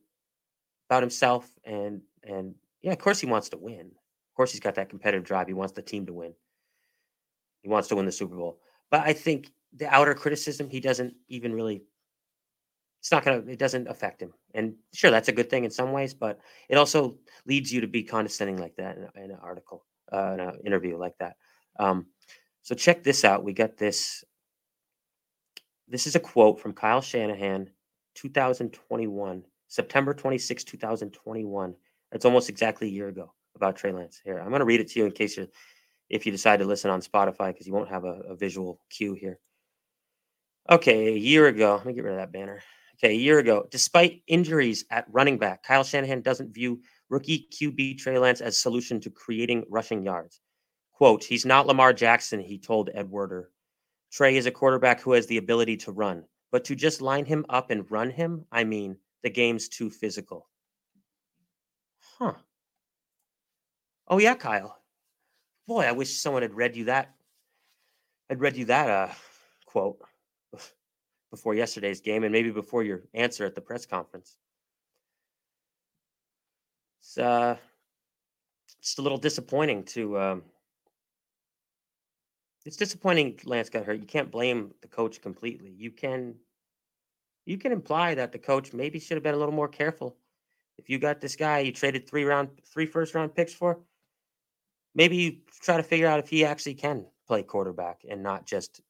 about himself and and yeah, of course he wants to win. Of course he's got that competitive drive. He wants the team to win. He wants to win the Super Bowl. But I think the outer criticism, he doesn't even really it's not gonna it doesn't affect him. And sure, that's a good thing in some ways, but it also leads you to be condescending like that in, in an article, uh, in an interview like that. Um, so check this out. We got this. This is a quote from Kyle Shanahan, 2021, September 26, 2021. That's almost exactly a year ago about Trey Lance. Here, I'm going to read it to you in case you, if you decide to listen on Spotify, because you won't have a, a visual cue here. Okay, a year ago, let me get rid of that banner. Okay, a year ago, despite injuries at running back, Kyle Shanahan doesn't view rookie QB Trey Lance as solution to creating rushing yards. Quote, he's not Lamar Jackson, he told Ed Werder. Trey is a quarterback who has the ability to run, but to just line him up and run him, I mean, the game's too physical. Huh. Oh yeah, Kyle. Boy, I wish someone had read you that. Had read you that uh quote [sighs] before yesterday's game and maybe before your answer at the press conference. It's uh just a little disappointing to um it's disappointing Lance got hurt. You can't blame the coach completely. You can you can imply that the coach maybe should have been a little more careful. If you got this guy you traded three round three first round picks for, maybe you try to figure out if he actually can play quarterback and not just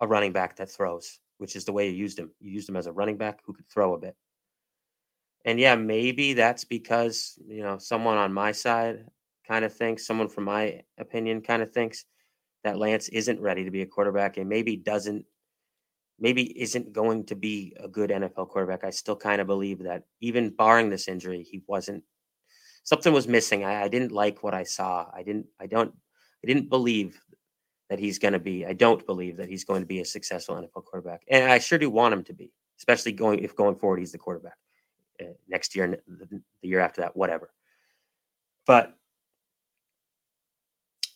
a running back that throws, which is the way you used him. You used him as a running back who could throw a bit. And yeah, maybe that's because, you know, someone on my side kind of thinks, someone from my opinion kind of thinks that Lance isn't ready to be a quarterback and maybe doesn't maybe isn't going to be a good NFL quarterback. I still kind of believe that even barring this injury, he wasn't something was missing. I, I didn't like what I saw. I didn't I don't I didn't believe that he's going to be I don't believe that he's going to be a successful NFL quarterback. And I sure do want him to be, especially going if going forward he's the quarterback uh, next year the, the year after that, whatever. But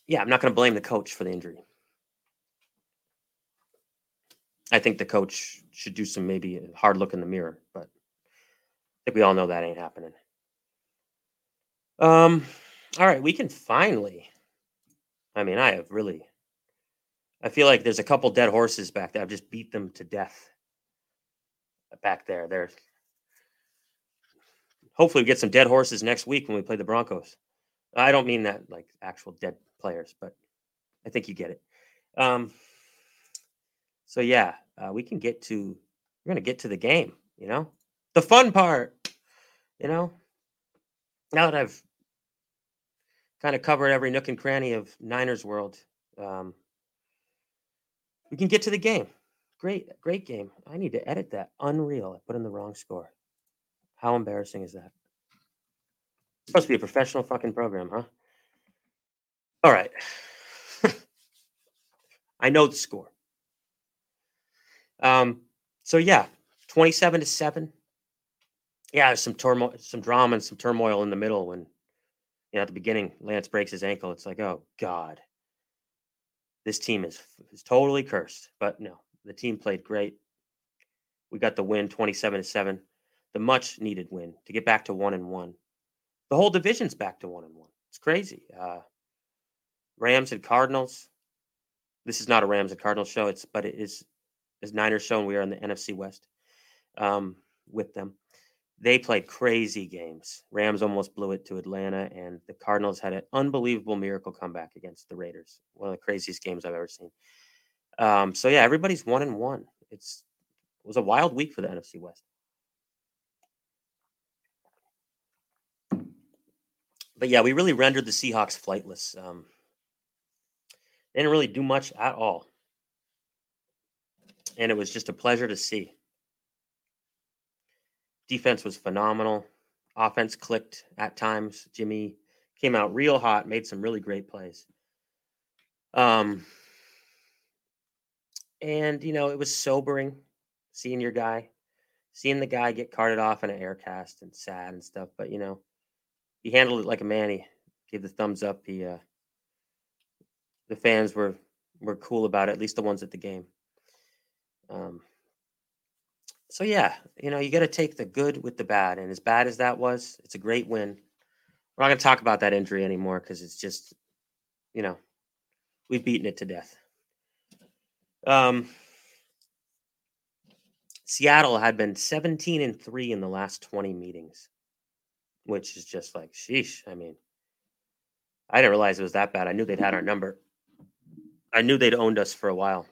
yeah, I'm not going to blame the coach for the injury. I think the coach should do some maybe hard look in the mirror, but I think we all know that ain't happening. Um, all right, we can finally. I mean, I have really. I feel like there's a couple dead horses back there. I've just beat them to death. Back there, there. Hopefully, we get some dead horses next week when we play the Broncos. I don't mean that like actual dead players, but I think you get it. Um, so yeah, uh, we can get to we're gonna get to the game. You know, the fun part. You know, now that I've kind of covered every nook and cranny of Niners world, um, we can get to the game. Great, great game. I need to edit that. Unreal. I put in the wrong score. How embarrassing is that? It's supposed to be a professional fucking program, huh? All right. [laughs] I know the score. Um, so yeah, 27 to 7. Yeah, there's some turmoil, some drama and some turmoil in the middle when you know at the beginning Lance breaks his ankle. It's like, oh God. This team is is totally cursed. But no, the team played great. We got the win 27 to 7. The much needed win to get back to one and one. The whole division's back to one and one. It's crazy. Uh, Rams and Cardinals. This is not a Rams and Cardinals show. It's but it is as Niners show, and we are in the NFC West um, with them. They played crazy games. Rams almost blew it to Atlanta, and the Cardinals had an unbelievable miracle comeback against the Raiders. One of the craziest games I've ever seen. Um, so yeah, everybody's one and one. It's it was a wild week for the NFC West. But yeah, we really rendered the Seahawks flightless. Um, they didn't really do much at all. And it was just a pleasure to see. Defense was phenomenal. Offense clicked at times. Jimmy came out real hot, made some really great plays. Um, and you know, it was sobering seeing your guy seeing the guy get carted off in an air cast and sad and stuff. But you know, he handled it like a man. He gave the thumbs up. He uh, the fans were were cool about it, at least the ones at the game. Um, so yeah, you know, you got to take the good with the bad, and as bad as that was, it's a great win. We're not going to talk about that injury anymore because it's just, you know, we've beaten it to death. Um, Seattle had been 17 and 3 in the last 20 meetings, which is just like, sheesh. I mean, I didn't realize it was that bad. I knew they'd had our [laughs] number. I knew they'd owned us for a while,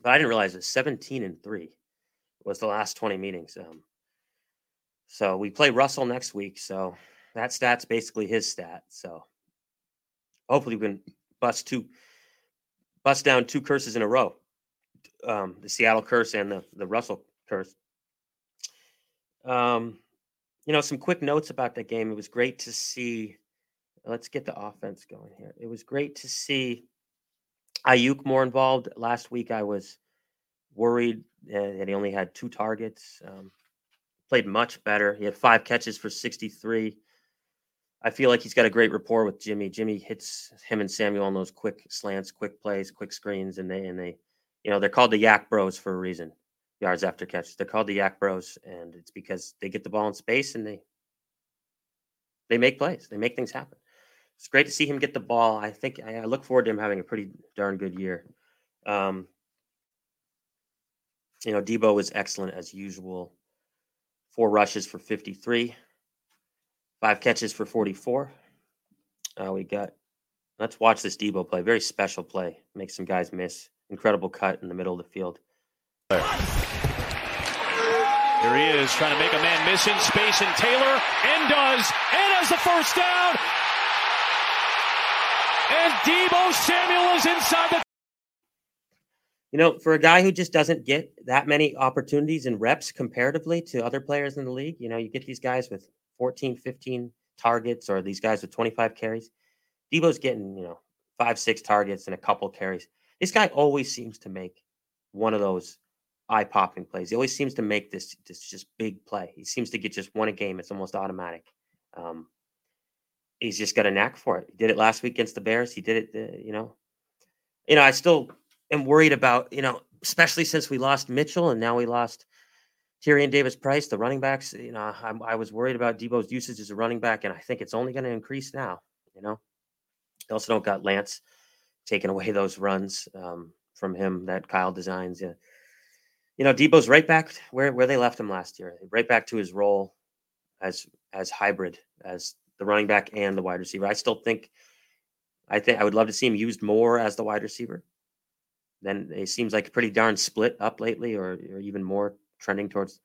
but I didn't realize it was 17 and 3 was the last 20 meetings. Um, so we play Russell next week. So that stat's basically his stat. So hopefully we can bust two, bust down two curses in a row. Um, the Seattle curse and the, the Russell curse. Um, you know, some quick notes about that game. It was great to see. Let's get the offense going here. It was great to see Aiyuk more involved. Last week, I was worried that he only had two targets. Um, played much better. He had five catches for 63. I feel like he's got a great rapport with Jimmy. Jimmy hits him and Samuel on those quick slants, quick plays, quick screens, and they and they, you know, they're called the YAC Bros for a reason. Yards after catch. They're called the YAC Bros, and it's because they get the ball in space and they they make plays. They make things happen. It's great to see him get the ball. I think I look forward to him having a pretty darn good year. Um, you know, Deebo was excellent as usual. Four rushes for 53, five catches for 44. Uh, we got, let's watch this Deebo play. Very special play. Makes some guys miss. Incredible cut in the middle of the field. Here he is trying to make a man miss in space, and Taylor and does, and has the first down. And Deebo Samuel is inside the you know, for a guy who just doesn't get that many opportunities and reps comparatively to other players in the league, you know, you get these guys with 14, 15 targets or these guys with 25 carries. Deebo's getting, you know, five, six targets and a couple carries. This guy always seems to make one of those eye popping plays. He always seems to make this this just big play. He seems to get just one a game. It's almost automatic. Um, he's just got a knack for it. He did it last week against the Bears. He did it, uh, you know. You know, I still am worried about, you know, especially since we lost Mitchell and now we lost Tyrion Davis Price, the running backs. You know, I, I was worried about Deebo's usage as a running back, and I think it's only going to increase now. You know, they also don't got Lance taking away those runs um, from him that Kyle designs. Yeah. You know, Deebo's right back where where they left him last year, right back to his role as as hybrid as the running back and the wide receiver. I still think I think I would love to see him used more as the wide receiver then it seems like pretty darn split up lately, or, or even more trending towards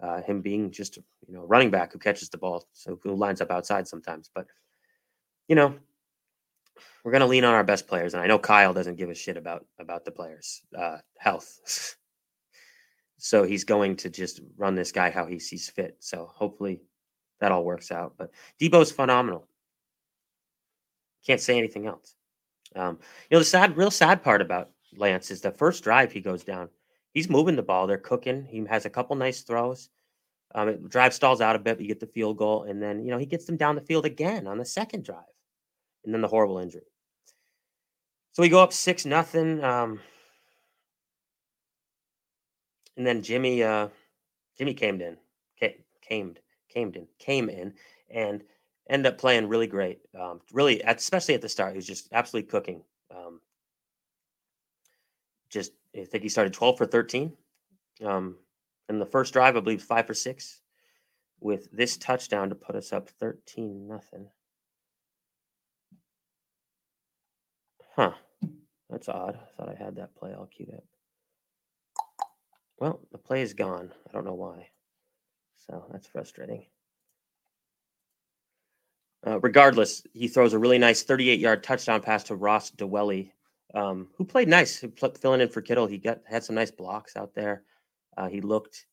uh, him being just you know running back who catches the ball, so who lines up outside sometimes. But you know, we're going to lean on our best players, and I know Kyle doesn't give a shit about about the players' uh, health, [laughs] so he's going to just run this guy how he sees fit. So hopefully that all works out. But Deebo's phenomenal. Can't say anything else. Um, you know, the sad, real sad part about Lance is the first drive he goes down. He's moving the ball. They're cooking. He has a couple nice throws. Um, drive stalls out a bit, but you get the field goal, and then you know he gets them down the field again on the second drive, and then the horrible injury. So we go up six nothing. Um, and then Jimmy, uh, Jimmy came in, came, came in, came in, and ended up playing really great. Um, really, especially at the start, he was just absolutely cooking. Um, just I think he started 12 for 13. Um, in the first drive, I believe five for six, with this touchdown to put us up 13 nothing. Huh. That's odd. I thought I had that play all queued up. Well, the play is gone. I don't know why. So that's frustrating. Uh, regardless, he throws a really nice 38 yard touchdown pass to Ross Dwelley um, who played nice, who pl- filling in for Kittle. He got had some nice blocks out there. Uh, he looked,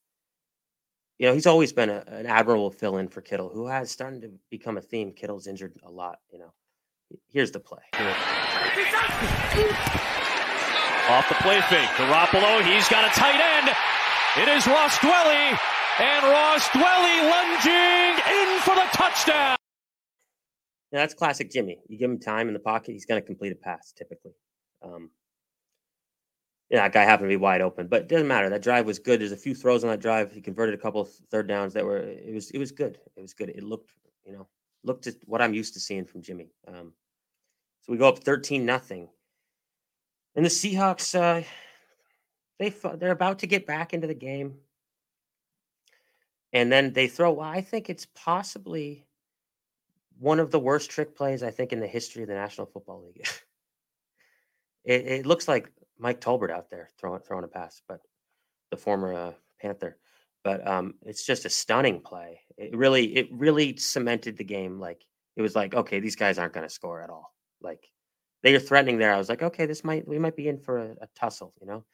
you know, he's always been a, an admirable fill in for Kittle, who has started to become a theme. Kittle's injured a lot, you know. Here's the play. Off the play fake, Garoppolo. He's got a tight end. It is Ross Dwelley, and Ross Dwelley lunging in for the touchdown. Yeah, that's classic Jimmy. You give him time in the pocket, he's going to complete a pass typically. Um, yeah, that guy happened to be wide open, but it doesn't matter. That drive was good. There's a few throws on that drive. He converted a couple of third downs that were. It was. It was good. It was good. It looked. You know, looked at what I'm used to seeing from Jimmy. Um, so we go up thirteen nothing, and the Seahawks. Uh, they they're about to get back into the game, and then they throw. Well, I think it's possibly one of the worst trick plays I think in the history of the National Football League. [laughs] it, it looks like Mike Tolbert out there throwing throwing a pass, but the former uh, Panther. But um, it's just a stunning play. It really it really cemented the game. Like it was like, okay, these guys aren't going to score at all. Like they are threatening there. I was like, okay, this might we might be in for a, a tussle. You know,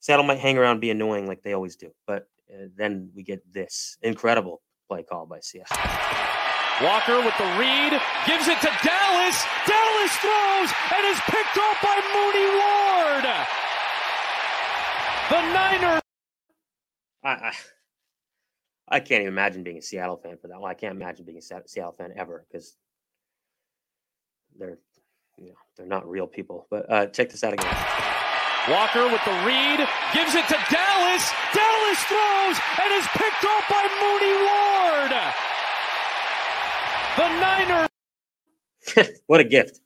Seattle might hang around, be annoying like they always do. But uh, then we get this incredible play call by Seattle. Walker with the read, gives it to Dallas. Dallas throws and is picked off by Mooney Ward. The Niners. I, I, I can't even imagine being a Seattle fan for that. Well, I can't imagine being a Seattle fan ever because they're, you know, they're not real people. But uh, check this out again. Walker with the read, gives it to Dallas. Dallas throws and is picked off by Mooney Ward. The Niners. [laughs] what a gift.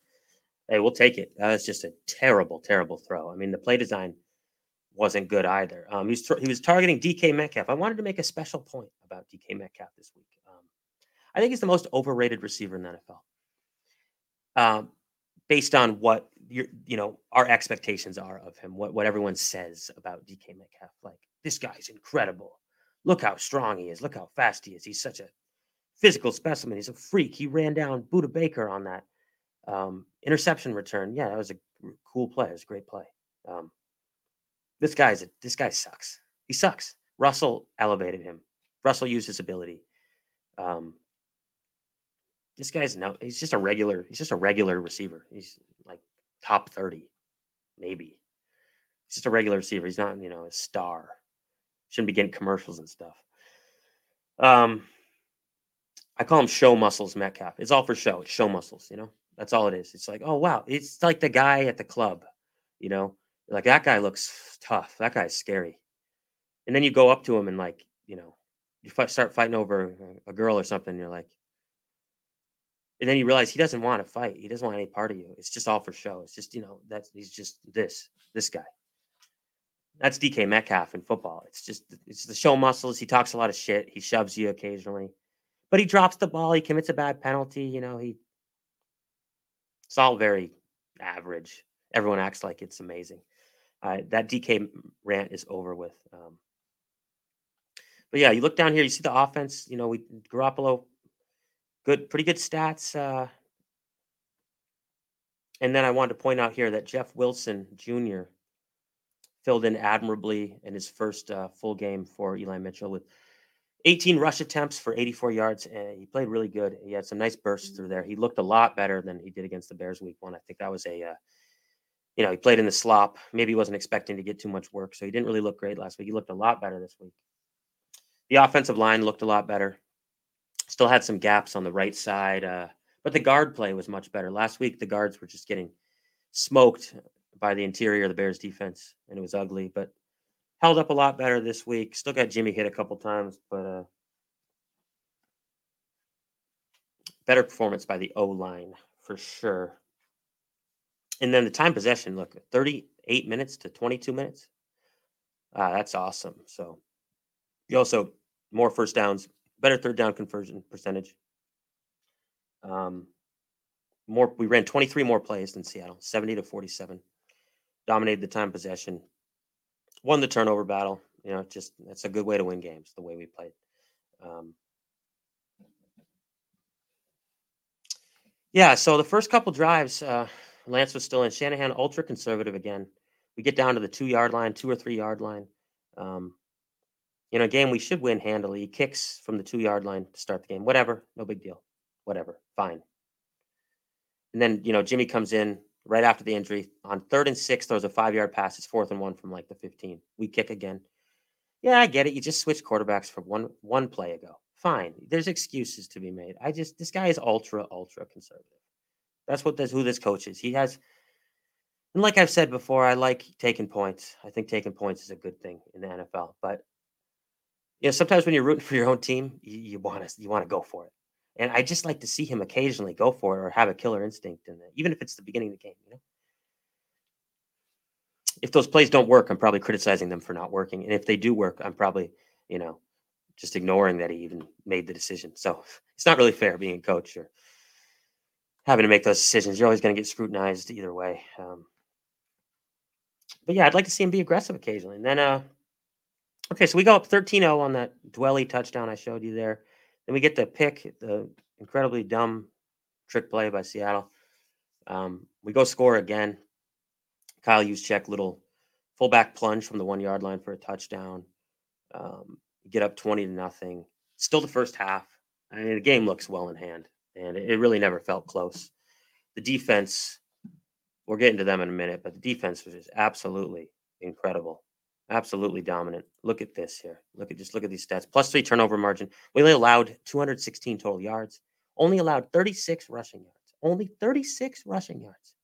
Hey, we'll take it. That's just a terrible, terrible throw. I mean, the play design wasn't good either. Um, he, was th- he was targeting DK Metcalf. I wanted to make a special point about DK Metcalf this week. Um, I think he's the most overrated receiver in the NFL, um, based on what you you know our expectations are of him. What what everyone says about DK Metcalf. Like this guy's incredible. Look how strong he is. Look how fast he is. He's such a physical specimen. He's a freak. He ran down Budda Baker on that um, interception return. Yeah, that was a cool play. It was a great play. Um, this guy's a, this guy sucks. He sucks. Russell elevated him. Russell used his ability. Um, this guy's no. He's just a regular. He's just a regular receiver. He's like top thirty, maybe. He's just a regular receiver. He's not, you know, a star. Shouldn't be getting commercials and stuff. Um, I call him show muscles Metcalf. It's all for show. It's show muscles, you know? That's all it is. It's like, oh wow, it's like the guy at the club, you know? Like that guy looks tough. That guy's scary. And then you go up to him and like, you know, you start fighting over a girl or something. you're like, and then you realize he doesn't want to fight. He doesn't want any part of you. It's just all for show. It's just, you know, that's he's just this, this guy. That's DK Metcalf in football. It's just it's the show muscles. He talks a lot of shit. He shoves you occasionally but he drops the ball. He commits a bad penalty. You know, he it's all very average. Everyone acts like it's amazing. Uh, that DK rant is over with. Um, but yeah, you look down here, you see the offense. You know, we Garoppolo, good, pretty good stats. Uh, and then I wanted to point out here that Jeff Wilson Jr. filled in admirably in his first uh, full game for Eli Mitchell with 18 rush attempts for 84 yards. And he played really good. He had some nice bursts through there. He looked a lot better than he did against the Bears week one. I think that was a, uh, you know, he played in the slop. Maybe he wasn't expecting to get too much work. So he didn't really look great last week. He looked a lot better this week. The offensive line looked a lot better. Still had some gaps on the right side. Uh, but the guard play was much better. Last week, the guards were just getting smoked by the interior of the Bears defense, and it was ugly. But held up a lot better this week. Still got Jimmy hit a couple times, but uh, better performance by the O line for sure. And then the time possession, look, 38 minutes to 22 minutes. Uh, that's awesome. So you also more first downs, better third down conversion percentage. Um, more we ran 23 more plays than Seattle, 70 to 47. Dominated the time possession won the turnover battle. You know, just that's a good way to win games. The way we played. Um, yeah. So the first couple drives, uh, Lance was still in. Shanahan ultra conservative again. We get down to the two yard line, two or three yard line. Um, you know, game we should win handily. Kicks from the two yard line to start the game. Whatever, no big deal. Whatever, fine. And then you know Jimmy comes in, right after the injury. On third and six, throws a five yard pass. It's fourth and one from like the 15. We kick again. Yeah, I get it. You just switched quarterbacks from one one play ago. Fine. There's excuses to be made. I just this guy is ultra ultra conservative. That's what this who this coach is. He has and like I've said before, I like taking points. I think taking points is a good thing in the NFL. But you know, sometimes when you're rooting for your own team, you want to you want to go for it. And I just like to see him occasionally go for it or have a killer instinct in it, even if it's the beginning of the game. You know, if those plays don't work, I'm probably criticizing them for not working, and if they do work, I'm probably you know just ignoring that he even made the decision. So [laughs] it's not really fair being a coach or having to make those decisions. You're always going to get scrutinized either way. Um, but yeah, I'd like to see him be aggressive occasionally. And then, uh, okay, so we go up 13 0 on that Dwelley touchdown I showed you there. Then we get the pick, the incredibly dumb trick play by Seattle. Um, we go score again. Kyle Juszczyk, little fullback plunge from the one yard line for a touchdown. Um, get up 20 to nothing. Still the first half. I mean, the game looks well in hand, and it really never felt close. The defense, we're getting to them in a minute, but the defense was just absolutely incredible. Absolutely dominant. Look at this here. Look at just look at these stats. Plus three turnover margin. We only allowed 216 total yards. Only allowed 36 rushing yards. Only 36 rushing yards.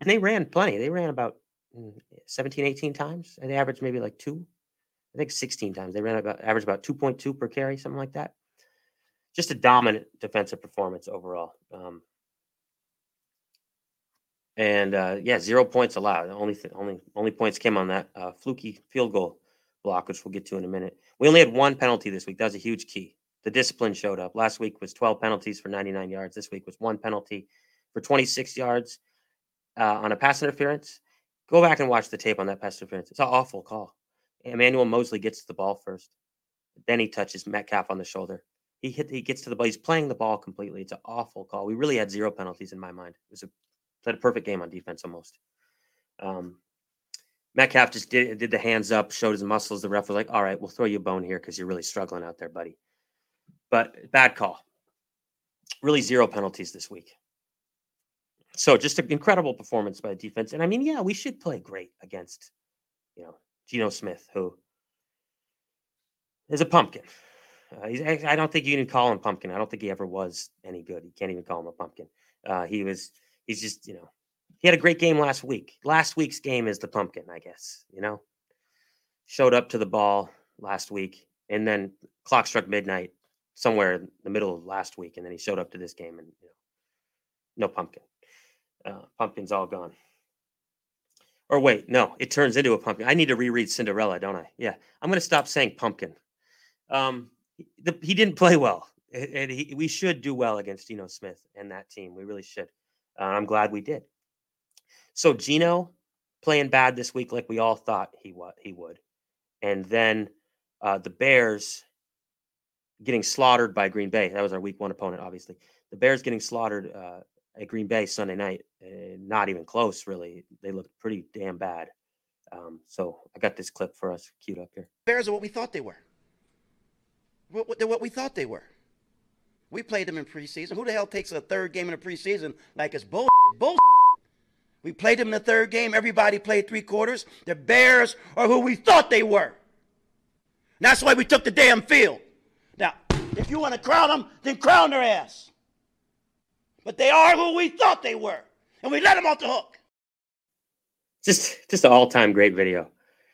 And they ran plenty. They ran about mm, 17, 18 times. And they averaged maybe like two. I think 16 times. They ran about average about 2.2 per carry, something like that. Just a dominant defensive performance overall. Um, and uh, yeah, zero points allowed. Only th- only only points came on that uh, fluky field goal block, which we'll get to in a minute. We only had one penalty this week. That was a huge key. The discipline showed up. Last week was 12 penalties for 99 yards. This week was one penalty for 26 yards uh, on a pass interference. Go back and watch the tape on that pass interference. It's an awful call. Emmanuel Moseley gets the ball first. Then he touches Metcalf on the shoulder. He hit. He gets to the ball. He's playing the ball completely. It's an awful call. We really had zero penalties in my mind. It was a played a perfect game on defense almost. Um, Metcalf just did did the hands up, showed his muscles. The ref was like, "All right, we'll throw you a bone here because you're really struggling out there, buddy." But bad call. Really zero penalties this week. So just an incredible performance by the defense. And I mean, yeah, we should play great against, you know, Geno Smith, who is a pumpkin. Uh, I don't think you can call him pumpkin. I don't think he ever was any good. You can't even call him a pumpkin. Uh, he was he's just, you know, he had a great game last week. Last week's game is the pumpkin, I guess, you know. Showed up to the ball last week and then clock struck midnight somewhere in the middle of last week and then he showed up to this game and you know, no pumpkin. Uh, pumpkin's all gone. Or wait, no, it turns into a pumpkin. I need to reread Cinderella, don't I? Yeah, I'm going to stop saying pumpkin. Um, the, he didn't play well, and he, we should do well against Geno Smith and that team. We really should. Uh, I'm glad we did. So Geno playing bad this week, like we all thought he what he would, and then uh, the Bears getting slaughtered by Green Bay. That was our Week One opponent, obviously. The Bears getting slaughtered uh, at Green Bay Sunday night. Uh, not even close, really. They looked pretty damn bad. Um, so I got this clip for us queued up here. Bears are what we thought they were. What, they're what we thought they were. We played them in preseason. Who the hell takes a third game in the preseason like it's bull? [laughs] Bull. We played them in the third game. Everybody played three quarters. The Bears are who we thought they were. And that's why we took the damn field. Now, if you want to crown them, then crown their ass. But they are who we thought they were, and we let them off the hook. Just, just an all-time great video.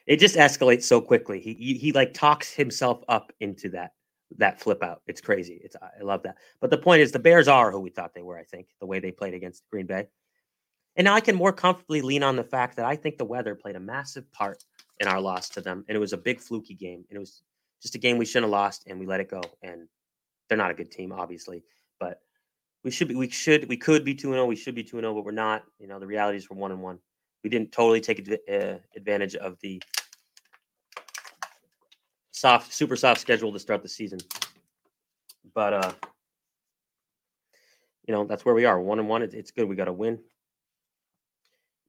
It just escalates so quickly. He, he, he like talks himself up into that that flip out. It's crazy. It's I love that. But the point is, the Bears are who we thought they were. I think the way they played against Green Bay, and now I can more comfortably lean on the fact that I think the weather played a massive part in our loss to them, and it was a big fluky game, and it was just a game we shouldn't have lost, and we let it go. And they're not a good team, obviously, but we should be. We should. We could be two and zero. Oh, we should be two and zero, oh, but we're not. You know, the reality is we're one and one. We didn't totally take uh, advantage of the soft, super soft schedule to start the season. But uh, you know, that's where we are. One and one. it's good. We got to win.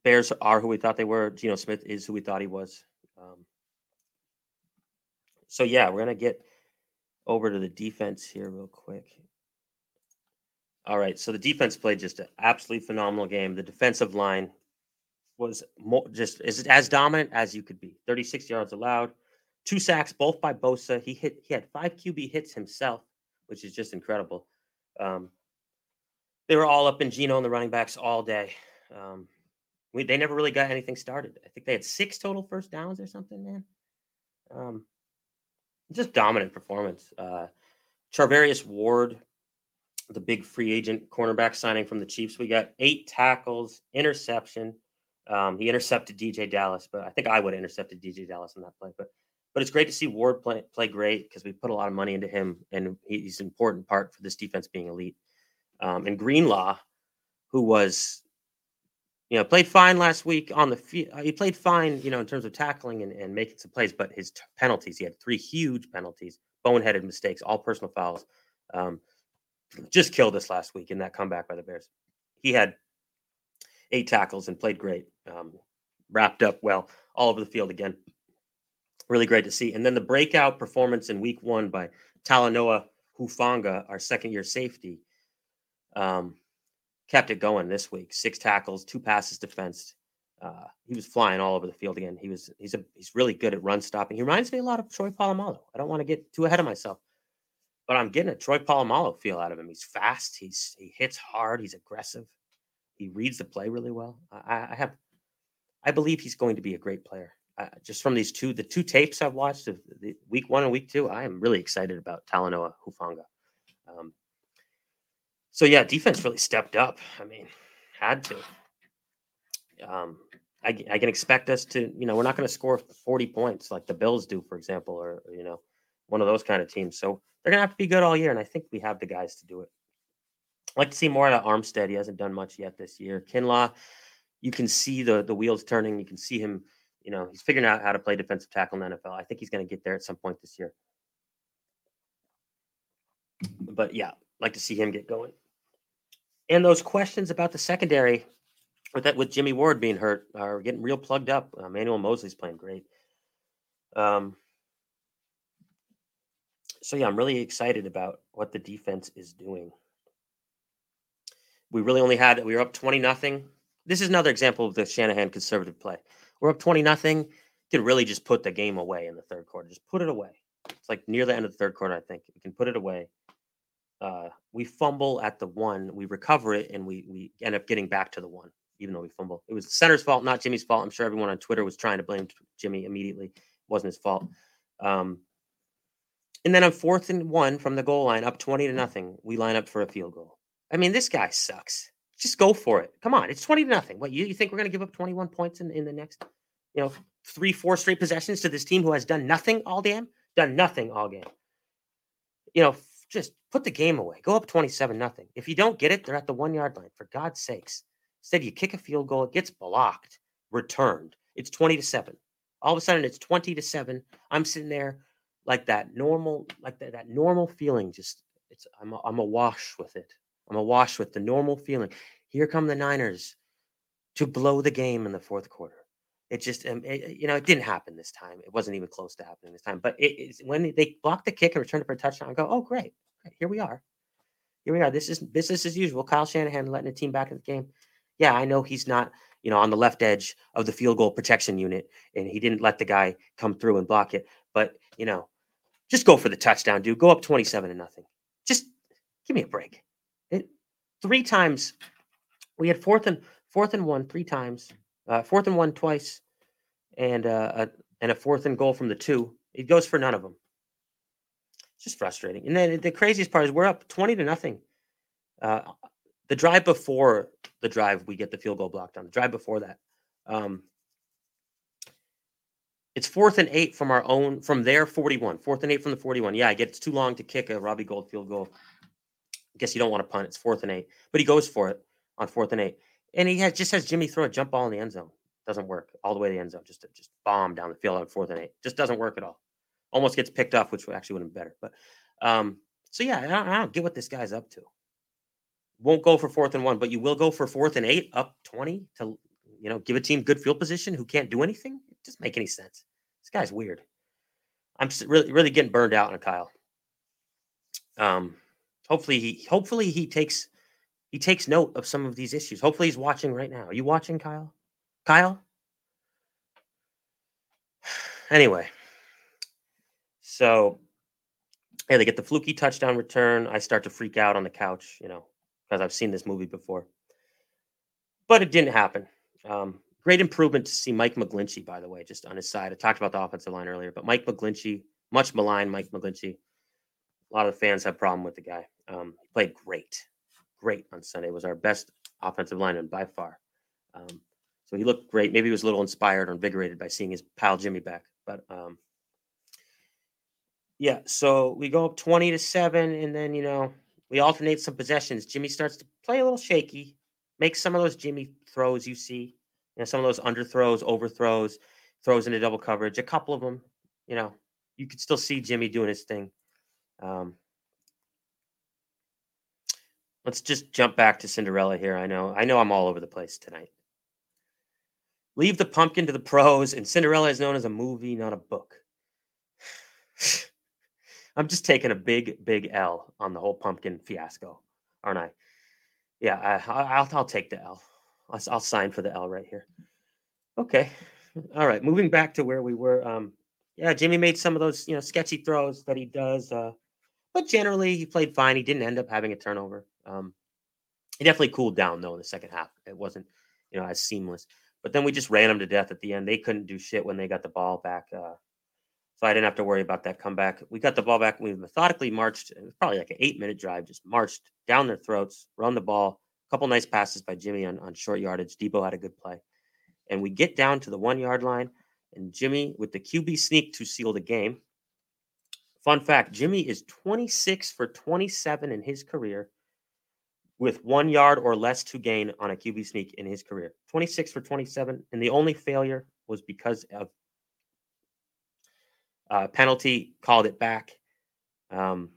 Bears are who we thought they were. Geno Smith is who we thought he was. Um, so yeah, we're gonna get over to the defense here real quick. All right, so the defense played just an absolutely phenomenal game. The defensive line was more, just as, as dominant as you could be. 36 yards allowed, two sacks, both by Bosa. He hit. He had five QB hits himself, which is just incredible. Um, they were all up in Geno and the running backs all day. Um, we, they never really got anything started. I think they had six total first downs or something, man. Um, just dominant performance. Uh, Charvarius Ward, the big free agent cornerback signing from the Chiefs, we got eight tackles, interception. Um, he intercepted DeeJay Dallas, but I think I would have intercepted DeeJay Dallas in that play. But but it's great to see Ward play play great because we put a lot of money into him, and he's an important part for this defense being elite. Um, and Greenlaw, who was you know, played fine last week on the field. Uh, he played fine, you know, in terms of tackling and, and making some plays, but his t- penalties, he had three huge penalties, boneheaded mistakes, all personal fouls. Um, just killed us last week in that comeback by the Bears. He had eight tackles and played great. Um, wrapped up well all over the field again. Really great to see. And then the breakout performance in week one by Talanoa Hufanga, our second year safety. Um, kept it going this week. Six tackles, two passes defensed. Uh, he was flying all over the field again. He was he's a he's really good at run stopping. He reminds me a lot of Troy Polamalu. I don't want to get too ahead of myself, but I'm getting a Troy Polamalu feel out of him. He's fast. He's he hits hard. He's aggressive. He reads the play really well. I, I have, I believe he's going to be a great player. Uh, just from these two, the two tapes I've watched of the week one and week two, I am really excited about Talanoa Hufanga. Um, so yeah, defense really stepped up. I mean, had to. Um, I, I can expect us to, you know, we're not going to score 40 points like the Bills do, for example, or, you know, one of those kind of teams. So they're going to have to be good all year. And I think we have the guys to do it. I'd like to see more out of Armstead. He hasn't done much yet this year. Kinlaw, you can see the the wheels turning. You can see him, you know, he's figuring out how to play defensive tackle in the NFL. I think he's going to get there at some point this year. But yeah, like to see him get going and those questions about the secondary with that with Jimmy Ward being hurt are getting real plugged up. Uh, Manuel Moseley's playing great. Um, so yeah, I'm really excited about what the defense is doing. We really only had we were up 20 nothing. This is another example of the Shanahan conservative play. We're up 20 nothing. Could really just put the game away in the third quarter. Just put it away. It's like near the end of the third quarter, I think. We can put it away uh, we fumble at the one, we recover it, and we we end up getting back to the one, even though we fumble. It was the center's fault, not Jimmy's fault. I'm sure everyone on Twitter was trying to blame Jimmy immediately. It wasn't his fault. Um, and then on fourth and one from the goal line, up 20 to nothing, we line up for a field goal. I mean, this guy sucks. Just go for it. Come on, it's 20 to nothing. What you, you think we're gonna give up 21 points in, in the next, you know, three, four straight possessions to this team who has done nothing all game? Done nothing all game. You know, just put the game away. Go up 27 nothing. If you don't get it, they're at the one yard line. For God's sakes. Instead, you kick a field goal, it gets blocked, returned. It's 20 to 7. All of a sudden, it's 20 to 7. I'm sitting there like that normal, like that, that normal feeling. Just it's I'm a, I'm awash with it. I'm awash with the normal feeling. Here come the Niners to blow the game in the fourth quarter. It just, um, it, you know, it didn't happen this time. It wasn't even close to happening this time. But it, when they blocked the kick and returned it for a touchdown, I go, oh, great. Here we are. Here we are. This is business as usual. Kyle Shanahan letting the team back in the game. Yeah, I know he's not, you know, on the left edge of the field goal protection unit, and he didn't let the guy come through and block it. But you know, just go for the touchdown, dude. Go up twenty-seven to nothing. Just give me a break. Three times we had fourth and fourth and one three times uh, fourth and one twice, and uh, a, and a fourth and goal from the two. It goes for none of them. It's just frustrating. And then the craziest part is we're up twenty to nothing. Uh, the drive before the drive, we get the field goal blocked on. The drive before that, um, it's fourth and eight from our own from their 41. Fourth and eight from the 41. Yeah, I get it's too long to kick a Robbie Gould field goal. I guess you don't want to punt. It's fourth and eight, but he goes for it on fourth and eight and he has just has Jimmy throw a jump ball in the end zone. Doesn't work all the way to the end zone. Just just bomb down the field on fourth and eight. Just doesn't work at all. Almost gets picked off, which actually would have been better. But um, so yeah, I don't, I don't get what this guy's up to. Won't go for fourth and one, but you will go for fourth and eight, up twenty to you know give a team good field position who can't do anything. It doesn't make any sense. This guy's weird. I'm really really getting burned out on Kyle. Um, hopefully he hopefully he takes he takes note of some of these issues. Hopefully, he's watching right now. Are you watching, Kyle? Kyle? [sighs] Anyway, So, yeah, they get the fluky touchdown return. I start to freak out on the couch, you know, because I've seen this movie before. But it didn't happen. Um, great improvement to see Mike McGlinchey, by the way, just on his side. I talked about the offensive line earlier, but Mike McGlinchey, much maligned Mike McGlinchey. A lot of the fans have problem with the guy. Um, he played great, great on Sunday. Was our best offensive lineman by far. Um, so he looked great. Maybe he was a little inspired or invigorated by seeing his pal Jimmy back. But um, yeah, so we go up 20 to 7, and then, you know, we alternate some possessions. Jimmy starts to play a little shaky, makes some of those Jimmy throws you see, you know, some of those underthrows, overthrows, throws into double coverage. A couple of them, you know, you could still see Jimmy doing his thing. Um, let's just jump back to Cinderella here. I know, I know I'm all over the place tonight. Leave the pumpkin to the pros, and Cinderella is known as a movie, not a book. [sighs] I'm just taking a big, big L on the whole pumpkin fiasco, aren't I? Yeah, I, will I'll take the L. I'll, I'll sign for the L right here. Okay. All right. Moving back to where we were. Um, yeah, Jimmy made some of those, you know, sketchy throws that he does. Uh, but generally, he played fine. He didn't end up having a turnover. Um, he definitely cooled down though in the second half. It wasn't, you know, as seamless. But then we just ran them to death at the end. They couldn't do shit when they got the ball back. Uh, so I didn't have to worry about that comeback. We got the ball back. We methodically marched. It was probably like an eight minute drive, just marched down their throats, run the ball. A couple nice passes by Jimmy on, on short yardage. Deebo had a good play. And we get down to the one yard line, and Jimmy with the QB sneak to seal the game. Fun fact Jimmy is 26 for 27 in his career with one yard or less to gain on a QB sneak in his career. 26 for 27. And the only failure was because of uh, penalty, called it back. Um,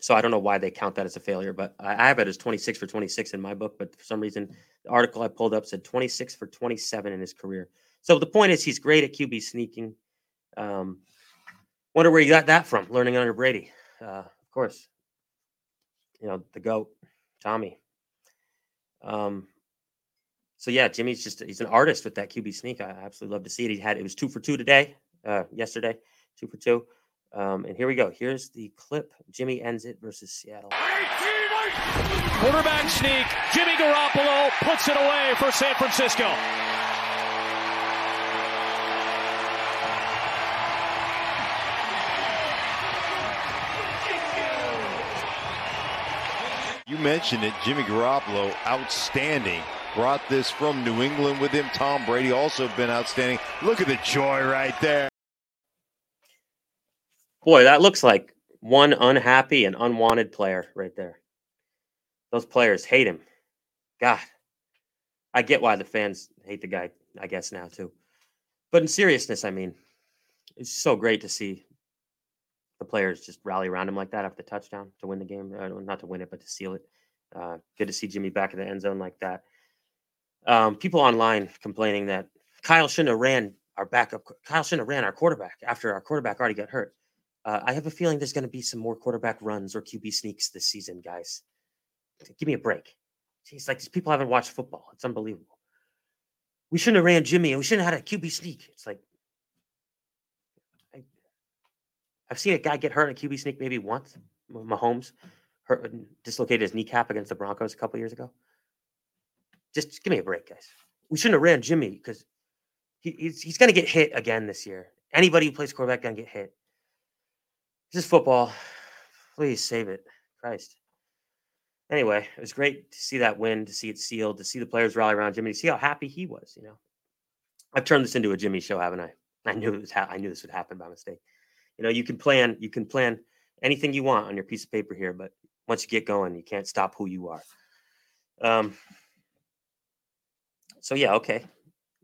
so I don't know why they count that as a failure, but I have it as 26 for 26 in my book. But for some reason, the article I pulled up said 26 for 27 in his career. So the point is, he's great at QB sneaking. Um, wonder where you got that from, learning under Brady. Uh, of course, you know the goat, Tommy. Um, so yeah, Jimmy's just he's an artist with that QB sneak. I absolutely love to see it. He had it was two for two today uh, yesterday, two for two. Um, and here we go. Here's the clip. Jimmy ends it versus Seattle. Quarterback sneak. Jimmy Garoppolo puts it away for San Francisco. You mentioned it, Jimmy Garoppolo, outstanding brought this from New England with him. Tom Brady also been outstanding. Look at the joy right there. Boy, that looks like one unhappy and unwanted player right there. Those players hate him. God, I get why the fans hate the guy, I guess, now too. But in seriousness, I mean, it's so great to see the players just rally around him like that after the touchdown to win the game. Uh, not to win it, but to seal it. Uh, good to see Jimmy back in the end zone like that um, people online complaining that Kyle shouldn't have ran our backup. Kyle shouldn't have ran our quarterback after our quarterback already got hurt. Uh, I have a feeling there's going to be some more quarterback runs or QB sneaks this season, guys. Give me a break. Jeez, like these people haven't watched football. It's unbelievable. We shouldn't have ran Jimmy and we shouldn't have had a QB sneak. It's like I, have seen a guy get hurt in a QB sneak maybe once. Mahomes hurt, dislocated his kneecap against the Broncos a couple years ago. Just, just give me a break, guys. We shouldn't have ran Jimmy because he, he's, he's going to get hit again this year. Anybody who plays quarterback going to get hit. This is football. Please save it. Christ. Anyway, it was great to see that win, to see it sealed, to see the players rally around Jimmy, to see how happy he was. You know, I've turned this into a Jimmy show, haven't I? I knew it was. Ha- I knew this would happen by mistake. You know, you can plan. You can plan anything you want on your piece of paper here, but once you get going, you can't stop who you are. Um, so yeah, okay.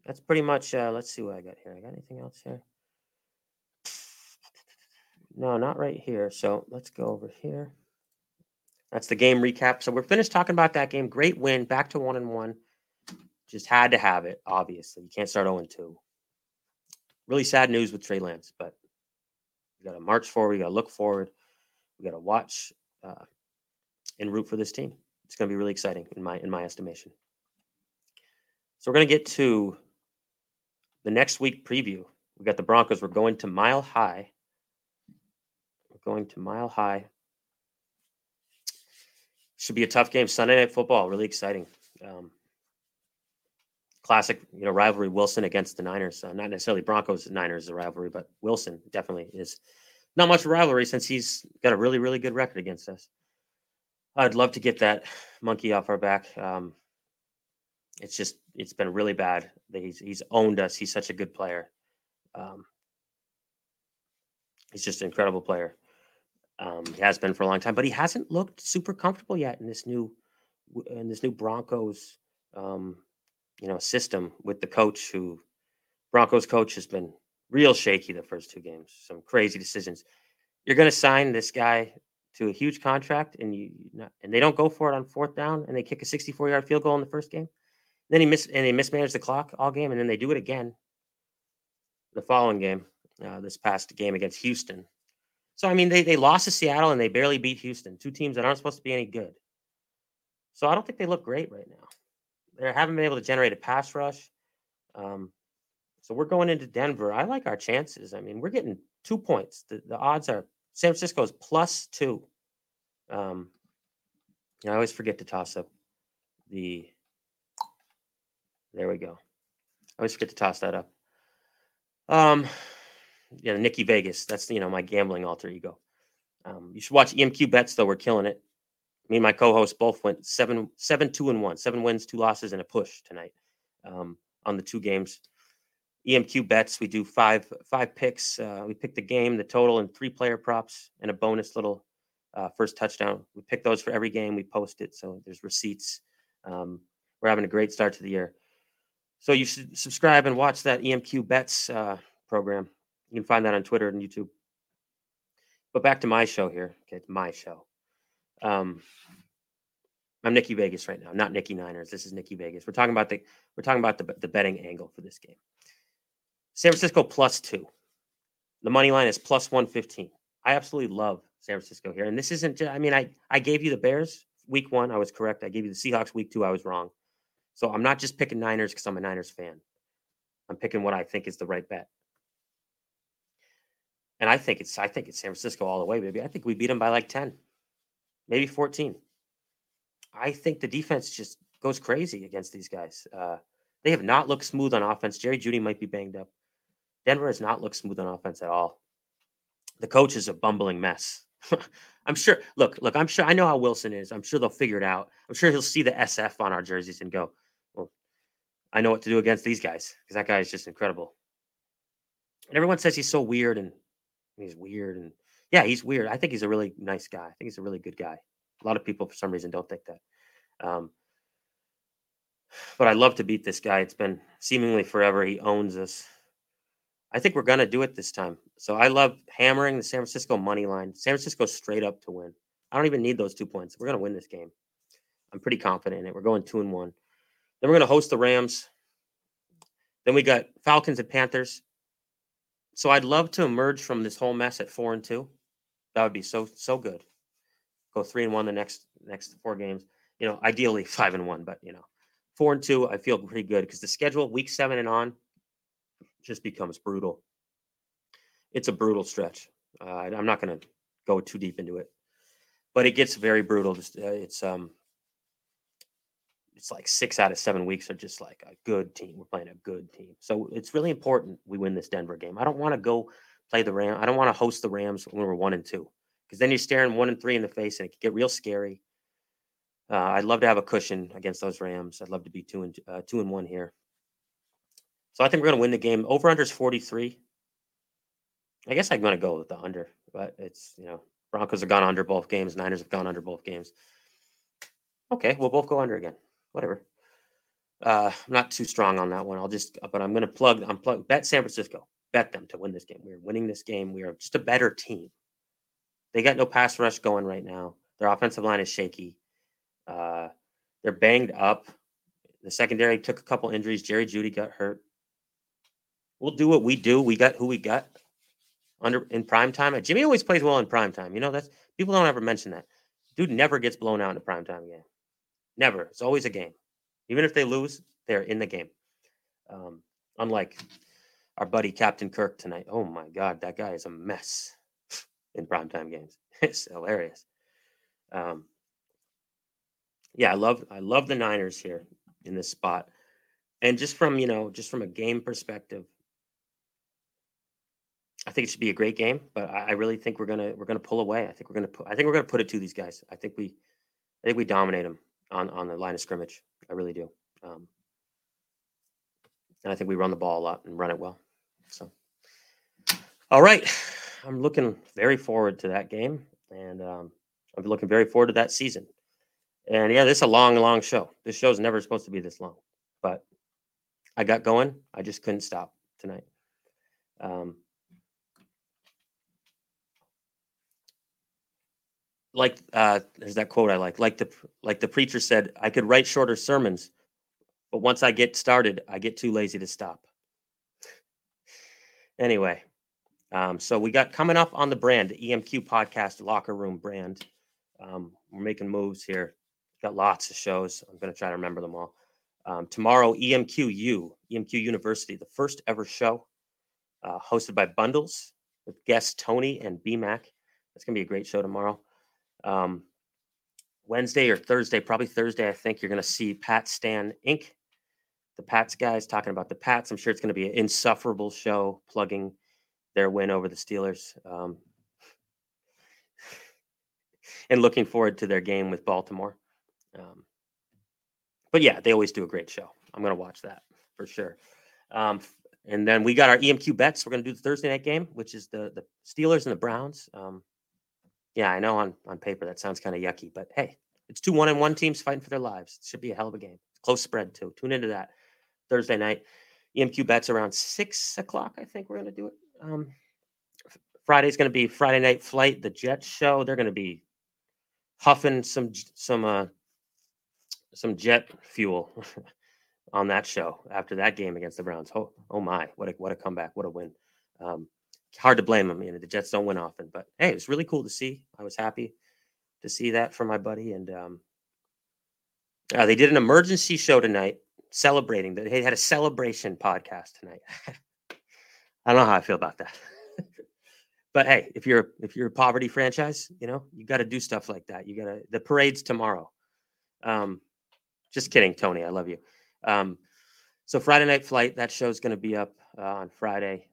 That's pretty much. Uh, let's see what I got here. I got anything else here? No, not right here. So let's go over here. That's the game recap. So we're finished talking about that game. Great win, back to one and one. Just had to have it. Obviously, you can't start zero and two. Really sad news with Trey Lance, but we got to march forward. We got to look forward. We got to watch uh, and root for this team. It's going to be really exciting in my in my estimation. So we're going to get to the next week preview. We got the Broncos. We're going to Mile High We're going to Mile High. Should be a tough game. Sunday Night Football, really exciting. Um, classic, you know, rivalry. Wilson against the Niners. Uh, not necessarily Broncos Niners a rivalry, but Wilson definitely is not much rivalry since he's got a really really good record against us. I'd love to get that monkey off our back. Um, it's just it's been really bad. He's he's owned us. He's such a good player. Um, he's just an incredible player. Um, he has been for a long time, but he hasn't looked super comfortable yet in this new in this new Broncos um, you know system with the coach who Broncos coach has been real shaky the first two games. Some crazy decisions. You're going to sign this guy to a huge contract, and you and they don't go for it on fourth down, and they kick a 64 yard field goal in the first game. Then he miss and they mismanage the clock all game, and then they do it again the following game, uh, this past game against Houston. So I mean, they they lost to Seattle and they barely beat Houston, two teams that aren't supposed to be any good. So I don't think they look great right now. They haven't been able to generate a pass rush. Um, so we're going into Denver. I like our chances. I mean, we're getting two points. The, the odds are San Francisco is plus two. Um, I always forget to toss up the. There we go. I always forget to toss that up. Um, yeah, Nikki Vegas. That's you know my gambling alter ego. Um, you should watch EMQ bets though. We're killing it. Me and my co-host both went seven, seven, two, and one. Seven wins, two losses, and a push tonight um, on the two games. EMQ bets. We do five five picks. Uh, we pick the game, the total, and three player props, and a bonus little uh, first touchdown. We pick those for every game. We post it, so there's receipts. Um, we're having a great start to the year. So you should subscribe and watch that EMQ bets uh, program. You can find that on Twitter and YouTube. But back to my show here. Okay, my show. Um, I'm Nikki Vegas right now, not Nikki Niners. This is Nikki Vegas. We're talking about the we're talking about the the betting angle for this game. San Francisco plus two. The money line is plus 115. I absolutely love San Francisco here. And this isn't I mean, I, I gave you the Bears week one. I was correct. I gave you the Seahawks week two. I was wrong. So I'm not just picking Niners because I'm a Niners fan. I'm picking what I think is the right bet. And I think it's I think it's San Francisco all the way, baby. I think we beat them by like 10, maybe 14. I think the defense just goes crazy against these guys. Uh, they have not looked smooth on offense. Jerry Jeudy might be banged up. Denver has not looked smooth on offense at all. The coach is a bumbling mess. [laughs] I'm sure. Look, look. I'm sure. I know how Wilson is. I'm sure they'll figure it out. I'm sure he'll see the SF on our jerseys and go, "Well, I know what to do against these guys because that guy is just incredible." And everyone says he's so weird and he's weird and yeah, he's weird. I think he's a really nice guy. I think he's a really good guy. A lot of people, for some reason, don't think that. Um, but I'd love to beat this guy. It's been seemingly forever. He owns us. I think we're going to do it this time. So I love hammering the San Francisco money line. San Francisco straight up to win. I don't even need those two points. We're going to win this game. I'm pretty confident in it. We're going two and one. Then we're going to host the Rams. Then we got Falcons and Panthers. So I'd love to emerge from this whole mess at four and two. That would be so so good. Go three and one the next next four games. You know, ideally [laughs] five and one, but you know, four and two, I feel pretty good because the schedule week seven and on just becomes brutal. It's a brutal stretch. Uh, I'm not going to go too deep into it, but it gets very brutal. Just, uh, it's um, it's like six out of seven weeks are just like a good team. We're playing a good team, so it's really important we win this Denver game. I don't want to go play the Ram. I don't want to host the Rams when we're one and two because then you're staring one and three in the face, and it can get real scary. Uh, I'd love to have a cushion against those Rams. I'd love to be two and uh, two and one here. So I think we're going to win the game. Over under is 43. I guess I'm going to go with the under, but it's, you know, Broncos have gone under both games. Niners have gone under both games. Okay, we'll both go under again. Whatever. Uh, I'm not too strong on that one. I'll just, but I'm going to plug, I'm plug, bet San Francisco. Bet them to win this game. We're winning this game. We are just a better team. They got no pass rush going right now. Their offensive line is shaky. Uh, they're banged up. The secondary took a couple injuries. Jerry Jeudy got hurt. We'll do what we do. We got who we got under in prime time. Jimmy always plays well in prime time. You know that's people don't ever mention that. Dude never gets blown out in a prime time game. Never. It's always a game. Even if they lose, they're in the game. Um, unlike our buddy Captain Kirk tonight. Oh my God, that guy is a mess. [laughs] in primetime games. [laughs] It's hilarious. Um, yeah, I love I love the Niners here in this spot, and just from you know just from a game perspective, I think it should be a great game. But I, I really think we're gonna we're gonna pull away. I think we're gonna put I think we're gonna put it to these guys. I think we I think we dominate them on on the line of scrimmage. I really do. Um, and I think we run the ball a lot and run it well. So, all right, I'm looking very forward to that game, and um, I'm looking very forward to that season. And yeah, this is a long, long show. This show's never supposed to be this long, but I got going. I just couldn't stop tonight. Um, like uh, there's that quote I like. Like the like the preacher said, I could write shorter sermons, but once I get started, I get too lazy to stop. Anyway, um, so we got coming up on the brand, the EMQ podcast locker room brand. Um, we're making moves here. Got lots of shows. I'm going to try to remember them all. Um, tomorrow, EMQU, EMQ University, the first ever show uh, hosted by Bundles with guests Tony and BMAC. It's going to be a great show tomorrow. Um, Wednesday or Thursday, probably Thursday, I think you're going to see Pat Stan Inc., the Pats guys talking about the Pats. I'm sure it's going to be an insufferable show plugging their win over the Steelers. Um, [laughs] and looking forward to their game with Baltimore. Um, but yeah, they always do a great show. I'm going to watch that for sure. Um, and then we got our EMQ bets. We're going to do the Thursday night game, which is the the Steelers and the Browns. Um, yeah, I know on on paper that sounds kind of yucky, but hey, it's two one and one teams fighting for their lives. It should be a hell of a game. Close spread too. Tune into that Thursday night. EMQ bets around six o'clock. I think we're going to do it. Um, Friday's going to be Friday night flight. The Jets show. They're going to be huffing some some uh some jet fuel [laughs] on that show after that game against the Browns. Oh, oh my, what a what a comeback, what a win. Um, hard to blame them. You know, the Jets don't win often, but hey, it was really cool to see. I was happy to see that for my buddy, and um, uh, they did an emergency show tonight celebrating that. They had a celebration podcast tonight. [laughs] I don't know how I feel about that. [laughs] but hey, if you're if you're a poverty franchise, you know you got to do stuff like that. You got to the parade's tomorrow. Um, just kidding, Tony. I love you. Um, so Friday Night Flight, that show's going to be up uh, on Friday.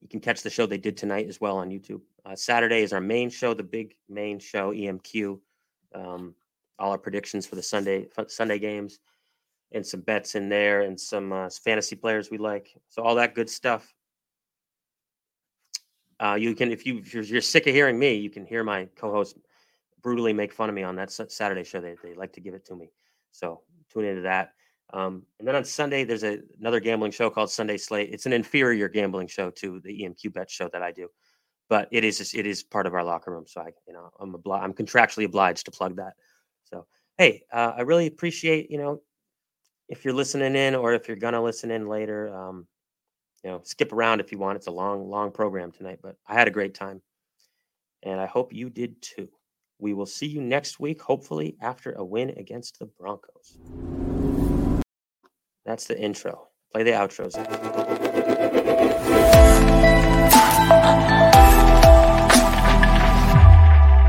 You can catch the show they did tonight as well on YouTube. Uh, Saturday is our main show, the big main show, EMQ. Um, all our predictions for the Sunday Sunday games, and some bets in there, and some uh, fantasy players we like. So all that good stuff. Uh, you can, if you if you're, you're sick of hearing me, you can hear my co-host brutally make fun of me on that Saturday show. They they like to give it to me. So tune into that. Um, and then on Sunday, there's a, another gambling show called Sunday Slate. It's an inferior gambling show to the EMQ bet show that I do, but it is it is part of our locker room. So I, you know, I'm obli- I'm contractually obliged to plug that. So hey, uh, I really appreciate you know if you're listening in or if you're gonna listen in later. Um, you know, skip around if you want. It's a long long program tonight, but I had a great time, and I hope you did too. We will see you next week, hopefully after a win against the Broncos. That's the intro. Play the outros.